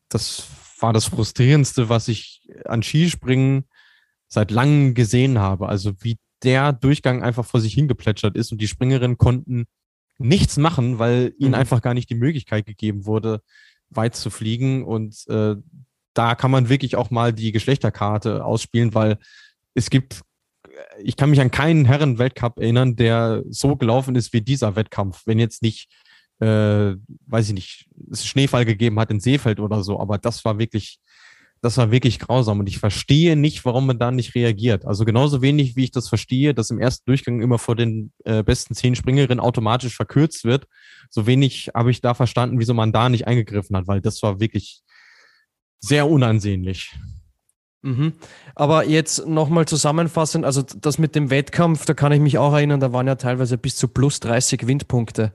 das war das frustrierendste, was ich an Skispringen seit langem gesehen habe. Also wie der Durchgang einfach vor sich hingeplätschert ist und die Springerinnen konnten nichts machen, weil ihnen mhm. einfach gar nicht die Möglichkeit gegeben wurde, weit zu fliegen. Und äh, da kann man wirklich auch mal die Geschlechterkarte ausspielen, weil es gibt, ich kann mich an keinen Herren-Weltcup erinnern, der so gelaufen ist wie dieser Wettkampf. Wenn jetzt nicht, äh, weiß ich nicht, es Schneefall gegeben hat in Seefeld oder so, aber das war wirklich, das war wirklich grausam und ich verstehe nicht, warum man da nicht reagiert. Also genauso wenig, wie ich das verstehe, dass im ersten Durchgang immer vor den äh, besten zehn Springerinnen automatisch verkürzt wird, so wenig habe ich da verstanden, wieso man da nicht eingegriffen hat, weil das war wirklich sehr unansehnlich. Mhm. Aber jetzt nochmal zusammenfassend, also das mit dem Wettkampf, da kann ich mich auch erinnern, da waren ja teilweise bis zu plus 30 Windpunkte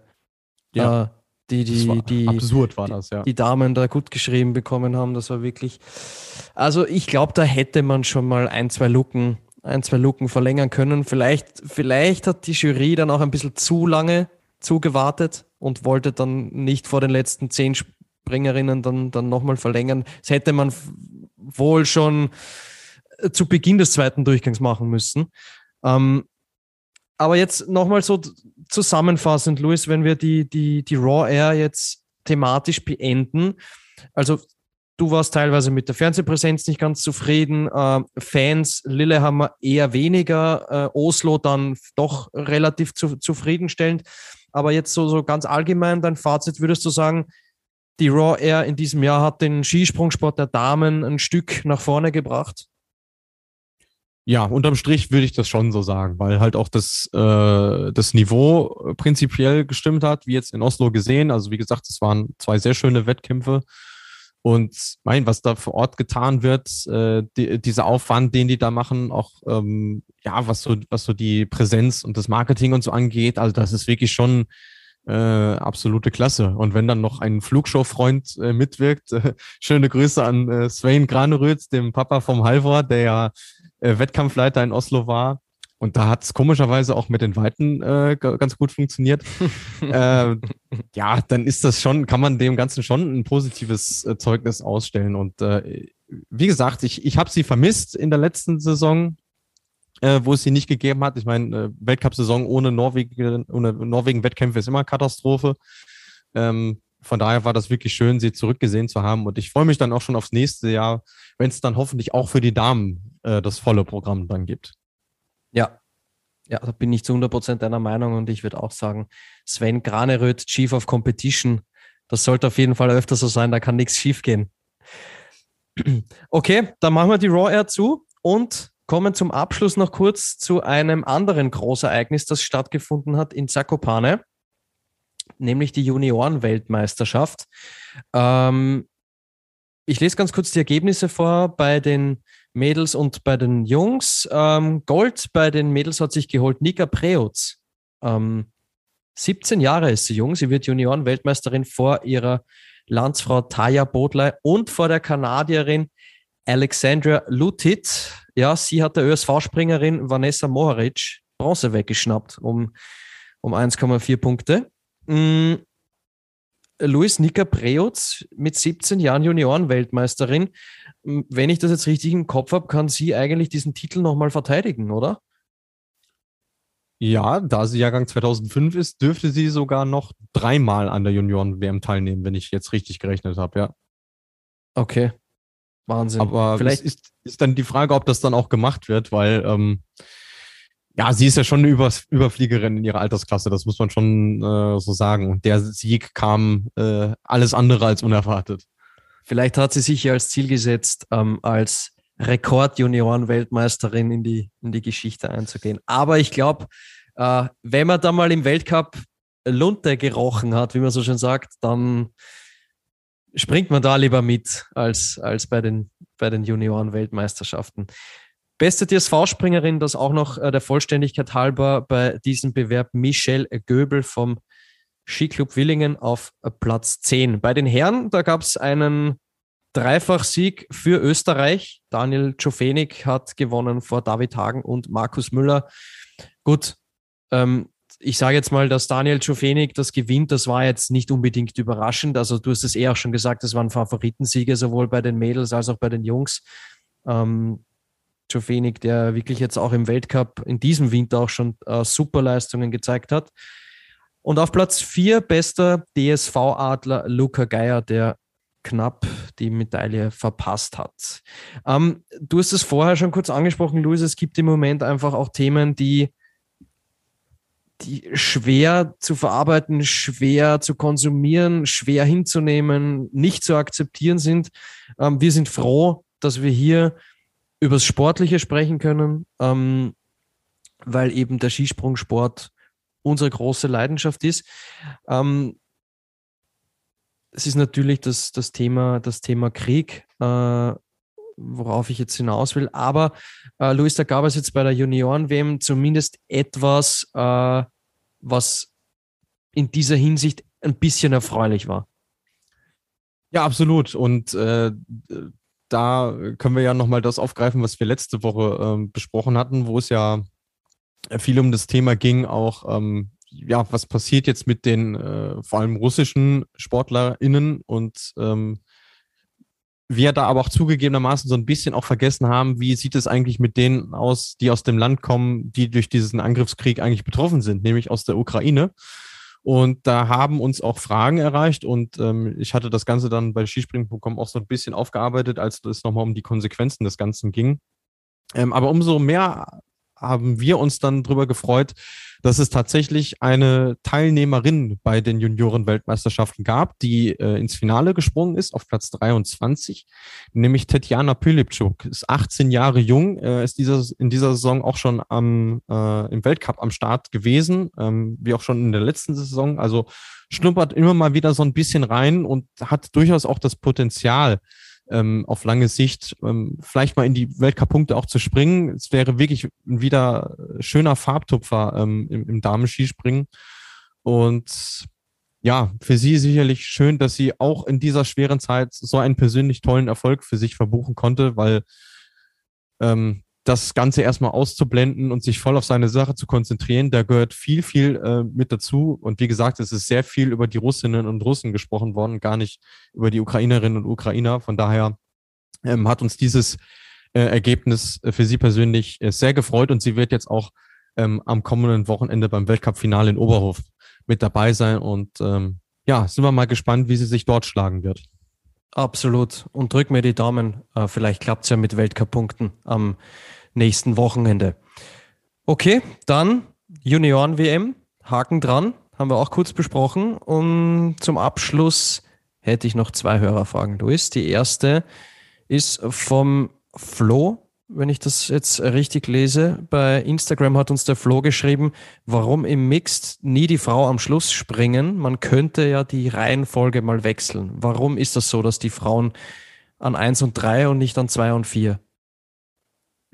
ja. äh, die, die, die, absurd war das, ja. die Damen da gut geschrieben bekommen haben. Das war wirklich. Also ich glaube, da hätte man schon mal ein, zwei Lücken, ein, zwei Lücken verlängern können. Vielleicht, vielleicht hat die Jury dann auch ein bisschen zu lange zugewartet und wollte dann nicht vor den letzten zehn Springerinnen dann, dann nochmal verlängern. Das hätte man wohl schon zu Beginn des zweiten Durchgangs machen müssen. Ähm, aber jetzt nochmal so zusammenfassend, Luis, wenn wir die, die, die Raw Air jetzt thematisch beenden. Also du warst teilweise mit der Fernsehpräsenz nicht ganz zufrieden. Äh, Fans, Lillehammer eher weniger, äh, Oslo dann doch relativ zu, zufriedenstellend. Aber jetzt so, so ganz allgemein dein Fazit, würdest du sagen, die Raw Air in diesem Jahr hat den Skisprungsport der Damen ein Stück nach vorne gebracht? Ja, unterm Strich würde ich das schon so sagen, weil halt auch das, äh, das Niveau prinzipiell gestimmt hat, wie jetzt in Oslo gesehen. Also wie gesagt, es waren zwei sehr schöne Wettkämpfe. Und mein, was da vor Ort getan wird, äh, die, dieser Aufwand, den die da machen, auch ähm, ja, was so, was so die Präsenz und das Marketing und so angeht, also das ist wirklich schon äh, absolute Klasse. Und wenn dann noch ein Flugshow-Freund äh, mitwirkt, äh, schöne Grüße an äh, Sven Graneröd, dem Papa vom Halvor, der ja äh, Wettkampfleiter in Oslo war. Und da hat es komischerweise auch mit den Weiten äh, ganz gut funktioniert. äh, ja, dann ist das schon, kann man dem Ganzen schon ein positives Zeugnis ausstellen. Und wie gesagt, ich, ich habe sie vermisst in der letzten Saison, äh, wo es sie nicht gegeben hat. Ich meine, äh, Weltcup-Saison ohne Norwegen, ohne Norwegen-Wettkämpfe ist immer Katastrophe. Ähm, von daher war das wirklich schön, sie zurückgesehen zu haben. Und ich freue mich dann auch schon aufs nächste Jahr, wenn es dann hoffentlich auch für die Damen äh, das volle Programm dann gibt. Ja. Ja, da bin ich zu 100% deiner Meinung und ich würde auch sagen, Sven Graneröd, Chief of Competition, das sollte auf jeden Fall öfter so sein, da kann nichts schief gehen. Okay, dann machen wir die Raw Air zu und kommen zum Abschluss noch kurz zu einem anderen Großereignis, das stattgefunden hat in Zakopane, nämlich die Junioren-Weltmeisterschaft. Ähm, ich lese ganz kurz die Ergebnisse vor bei den Mädels und bei den Jungs. Ähm, Gold bei den Mädels hat sich geholt Nika Preutz. Ähm, 17 Jahre ist sie jung. Sie wird Junioren-Weltmeisterin vor ihrer Landsfrau Taya Bodley und vor der Kanadierin Alexandra Lutit. Ja, sie hat der ÖSV-Springerin Vanessa Moharic Bronze weggeschnappt um, um 1,4 Punkte. Mm, Luis Nika Preutz mit 17 Jahren Junioren-Weltmeisterin. Wenn ich das jetzt richtig im Kopf habe, kann sie eigentlich diesen Titel nochmal verteidigen, oder? Ja, da sie Jahrgang 2005 ist, dürfte sie sogar noch dreimal an der Junioren-WM teilnehmen, wenn ich jetzt richtig gerechnet habe, ja. Okay. Wahnsinn. Aber vielleicht ist, ist dann die Frage, ob das dann auch gemacht wird, weil ähm, ja, sie ist ja schon eine Über Überfliegerin in ihrer Altersklasse, das muss man schon äh, so sagen. Und der Sieg kam äh, alles andere als unerwartet. Vielleicht hat sie sich ja als Ziel gesetzt, ähm, als Rekord-Junioren-Weltmeisterin in die, in die Geschichte einzugehen. Aber ich glaube, äh, wenn man da mal im Weltcup Lunte gerochen hat, wie man so schön sagt, dann springt man da lieber mit als, als bei den, bei den Junioren-Weltmeisterschaften. Beste DSV-Springerin, das auch noch äh, der Vollständigkeit halber bei diesem Bewerb Michelle Göbel vom Skiclub Willingen auf äh, Platz 10. Bei den Herren, da gab es einen Dreifachsieg für Österreich. Daniel Czofenik hat gewonnen vor David Hagen und Markus Müller. Gut, ähm, ich sage jetzt mal, dass Daniel Czofenik das gewinnt, das war jetzt nicht unbedingt überraschend. Also du hast es eh auch schon gesagt, das waren Favoritensiege sowohl bei den Mädels als auch bei den Jungs. Ähm, Jofenik, der wirklich jetzt auch im Weltcup in diesem Winter auch schon äh, Superleistungen gezeigt hat. Und auf Platz 4 bester DSV-Adler Luca Geier, der knapp die Medaille verpasst hat. Ähm, du hast es vorher schon kurz angesprochen, Luis, es gibt im Moment einfach auch Themen, die, die schwer zu verarbeiten, schwer zu konsumieren, schwer hinzunehmen, nicht zu akzeptieren sind. Ähm, wir sind froh, dass wir hier über das Sportliche sprechen können, ähm, weil eben der Skisprungsport unsere große Leidenschaft ist. Ähm, es ist natürlich das, das, Thema, das Thema Krieg, äh, worauf ich jetzt hinaus will. Aber äh, Luis, da gab es jetzt bei der Junioren-WM zumindest etwas, äh, was in dieser Hinsicht ein bisschen erfreulich war. Ja, absolut. Und äh, da können wir ja nochmal das aufgreifen, was wir letzte Woche äh, besprochen hatten, wo es ja viel um das Thema ging, auch ähm, ja, was passiert jetzt mit den äh, vor allem russischen SportlerInnen und ähm, wir da aber auch zugegebenermaßen so ein bisschen auch vergessen haben, wie sieht es eigentlich mit denen aus, die aus dem Land kommen, die durch diesen Angriffskrieg eigentlich betroffen sind, nämlich aus der Ukraine. Und da haben uns auch Fragen erreicht und ähm, ich hatte das Ganze dann bei Skispringen.com auch so ein bisschen aufgearbeitet, als es nochmal um die Konsequenzen des Ganzen ging. Ähm, aber umso mehr haben wir uns dann darüber gefreut, dass es tatsächlich eine Teilnehmerin bei den Junioren-Weltmeisterschaften gab, die äh, ins Finale gesprungen ist, auf Platz 23, nämlich Tetjana Pilipczuk, ist 18 Jahre jung, äh, ist dieser, in dieser Saison auch schon am, äh, im Weltcup am Start gewesen, ähm, wie auch schon in der letzten Saison, also schnuppert immer mal wieder so ein bisschen rein und hat durchaus auch das Potenzial, ähm, auf lange Sicht ähm, vielleicht mal in die Weltcup-Punkte auch zu springen. Es wäre wirklich wieder schöner Farbtupfer ähm, im, im Damenskispringen. Und ja, für sie sicherlich schön, dass sie auch in dieser schweren Zeit so einen persönlich tollen Erfolg für sich verbuchen konnte, weil ähm, das Ganze erstmal auszublenden und sich voll auf seine Sache zu konzentrieren. Da gehört viel, viel äh, mit dazu. Und wie gesagt, es ist sehr viel über die Russinnen und Russen gesprochen worden, gar nicht über die Ukrainerinnen und Ukrainer. Von daher ähm, hat uns dieses äh, Ergebnis äh, für sie persönlich äh, sehr gefreut und sie wird jetzt auch ähm, am kommenden Wochenende beim Weltcup-Finale in Oberhof mit dabei sein. Und ähm, ja, sind wir mal gespannt, wie sie sich dort schlagen wird. Absolut. Und drück mir die Daumen. Äh, vielleicht klappt es ja mit Weltcup-Punkten am nächsten Wochenende. Okay, dann Junioren-WM. Haken dran. Haben wir auch kurz besprochen. Und zum Abschluss hätte ich noch zwei Hörerfragen, Luis. Die erste ist vom Flo wenn ich das jetzt richtig lese. Bei Instagram hat uns der Flo geschrieben, warum im Mixed nie die Frau am Schluss springen. Man könnte ja die Reihenfolge mal wechseln. Warum ist das so, dass die Frauen an 1 und 3 und nicht an 2 und 4?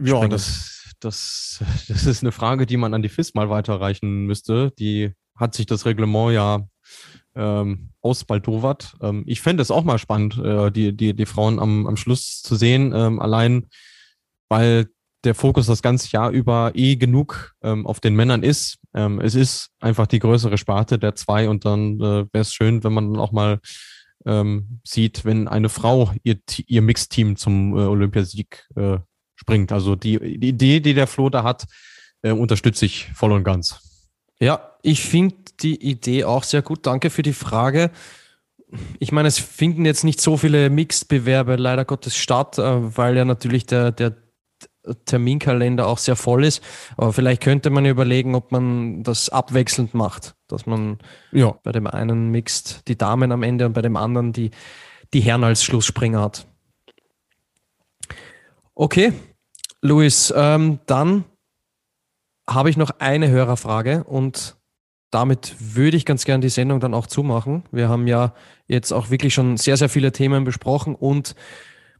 Ja, das, das, das ist eine Frage, die man an die FIS mal weiterreichen müsste. Die hat sich das Reglement ja ähm, ausbaldowert. Ähm, ich fände es auch mal spannend, äh, die, die, die Frauen am, am Schluss zu sehen. Ähm, allein weil der Fokus das ganze Jahr über eh genug ähm, auf den Männern ist. Ähm, es ist einfach die größere Sparte der zwei und dann äh, wäre es schön, wenn man dann auch mal ähm, sieht, wenn eine Frau ihr, ihr Mixteam zum äh, Olympiasieg äh, springt. Also die, die Idee, die der Flo da hat, äh, unterstütze ich voll und ganz. Ja, ich finde die Idee auch sehr gut. Danke für die Frage. Ich meine, es finden jetzt nicht so viele Mixed-Bewerbe leider Gottes statt, äh, weil ja natürlich der, der Terminkalender auch sehr voll ist. Aber vielleicht könnte man überlegen, ob man das abwechselnd macht, dass man ja. bei dem einen mixt die Damen am Ende und bei dem anderen die, die Herren als Schlussspringer hat. Okay, Luis, ähm, dann habe ich noch eine Hörerfrage und damit würde ich ganz gern die Sendung dann auch zumachen. Wir haben ja jetzt auch wirklich schon sehr, sehr viele Themen besprochen und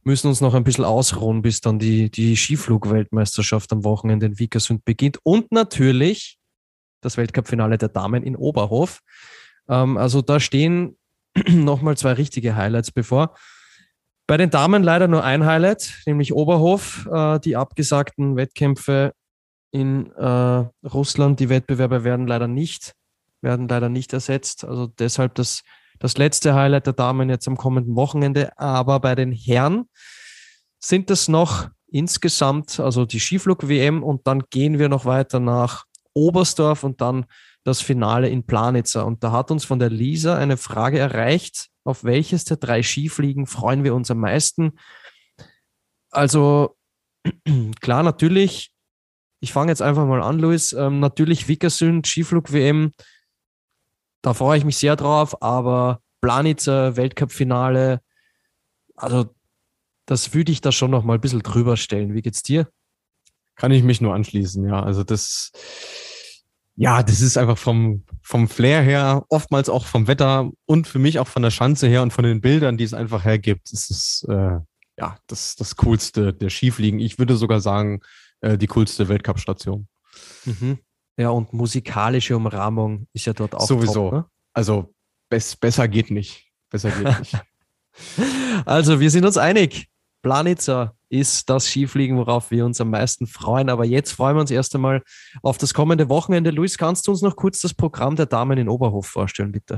müssen uns noch ein bisschen ausruhen, bis dann die, die Skiflug-Weltmeisterschaft am Wochenende in Vikersund beginnt. Und natürlich das Weltcup-Finale der Damen in Oberhof. Ähm, also da stehen nochmal zwei richtige Highlights bevor. Bei den Damen leider nur ein Highlight, nämlich Oberhof. Äh, die abgesagten Wettkämpfe in äh, Russland, die Wettbewerbe werden leider nicht, werden leider nicht ersetzt. Also deshalb das das letzte Highlight der Damen jetzt am kommenden Wochenende. Aber bei den Herren sind es noch insgesamt, also die Skiflug-WM und dann gehen wir noch weiter nach Oberstdorf und dann das Finale in Planitzer. Und da hat uns von der Lisa eine Frage erreicht, auf welches der drei Skifliegen freuen wir uns am meisten? Also klar, natürlich, ich fange jetzt einfach mal an, Luis, ähm, natürlich Wickersund, Skiflug-WM, da freue ich mich sehr drauf, aber Planitzer, Weltcup-Finale, also das würde ich da schon noch mal ein bisschen drüber stellen. Wie geht's dir? Kann ich mich nur anschließen, ja. Also das, ja, das ist einfach vom, vom Flair her, oftmals auch vom Wetter und für mich auch von der Schanze her und von den Bildern, die es einfach hergibt, ist es äh, ja das, das Coolste der Skifliegen. Ich würde sogar sagen, äh, die coolste Weltcup-Station. Mhm. Ja, und musikalische Umrahmung ist ja dort auch Sowieso. Top, ne? Also bess besser geht nicht. Besser geht nicht. also, wir sind uns einig. Planitzer ist das Skifliegen, worauf wir uns am meisten freuen. Aber jetzt freuen wir uns erst einmal auf das kommende Wochenende. Luis, kannst du uns noch kurz das Programm der Damen in Oberhof vorstellen, bitte?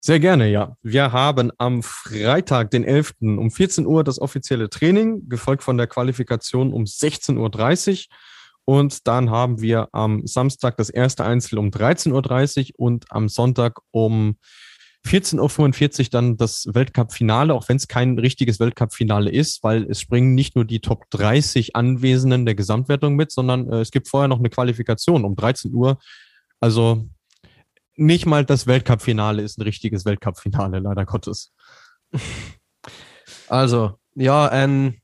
Sehr gerne, ja. Wir haben am Freitag, den 11. um 14 Uhr das offizielle Training, gefolgt von der Qualifikation um 16.30 Uhr. Und dann haben wir am Samstag das erste Einzel um 13.30 Uhr und am Sonntag um 14.45 Uhr dann das Weltcup-Finale, auch wenn es kein richtiges Weltcup-Finale ist, weil es springen nicht nur die Top 30 Anwesenden der Gesamtwertung mit, sondern äh, es gibt vorher noch eine Qualifikation um 13 Uhr. Also nicht mal das Weltcup-Finale ist ein richtiges Weltcup-Finale, leider Gottes. Also, ja, ein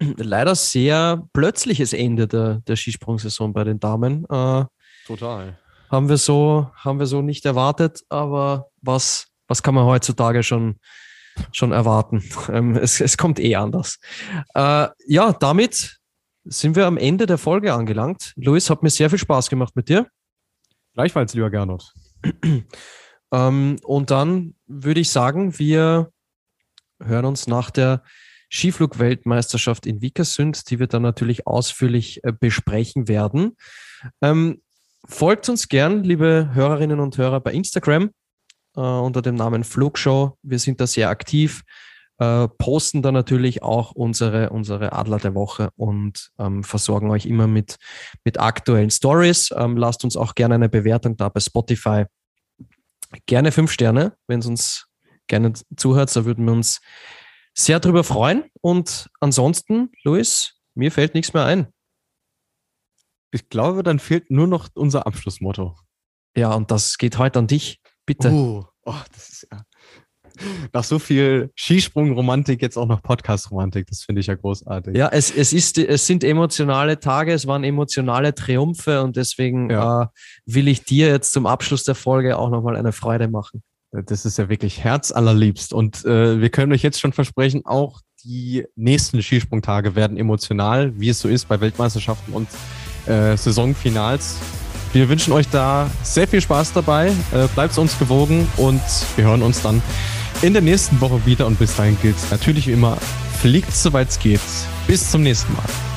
leider sehr plötzliches Ende der, der Skisprungsaison bei den Damen. Äh, Total. Haben wir so, haben wir so nicht erwartet, aber was, was kann man heutzutage schon, schon erwarten? Ähm, es, es kommt eh anders. Äh, ja, damit sind wir am Ende der Folge angelangt. Luis, hat mir sehr viel Spaß gemacht mit dir. Gleichfalls, lieber Gernot. ähm, und dann würde ich sagen, wir hören uns nach der Skiflug-Weltmeisterschaft in Vikersund, die wir dann natürlich ausführlich äh, besprechen werden. Ähm, folgt uns gern, liebe Hörerinnen und Hörer, bei Instagram äh, unter dem Namen Flugshow. Wir sind da sehr aktiv, äh, posten da natürlich auch unsere, unsere Adler der Woche und ähm, versorgen euch immer mit, mit aktuellen Stories. Ähm, lasst uns auch gerne eine Bewertung da bei Spotify. Gerne fünf Sterne, wenn es uns gerne zuhört, da würden wir uns sehr darüber freuen. Und ansonsten, Luis, mir fällt nichts mehr ein. Ich glaube, dann fehlt nur noch unser Abschlussmotto. Ja, und das geht heute an dich. Bitte. Uh, oh, das ist ja. Nach so viel Skisprung-Romantik jetzt auch noch Podcast-Romantik. Das finde ich ja großartig. Ja, es, es, ist, es sind emotionale Tage, es waren emotionale Triumphe und deswegen ja. äh, will ich dir jetzt zum Abschluss der Folge auch nochmal eine Freude machen. Das ist ja wirklich herzallerliebst. Und äh, wir können euch jetzt schon versprechen, auch die nächsten Skisprungtage werden emotional, wie es so ist bei Weltmeisterschaften und äh, Saisonfinals. Wir wünschen euch da sehr viel Spaß dabei. Äh, bleibt uns gewogen und wir hören uns dann in der nächsten Woche wieder. Und bis dahin gilt natürlich wie immer, fliegt soweit es geht. Bis zum nächsten Mal.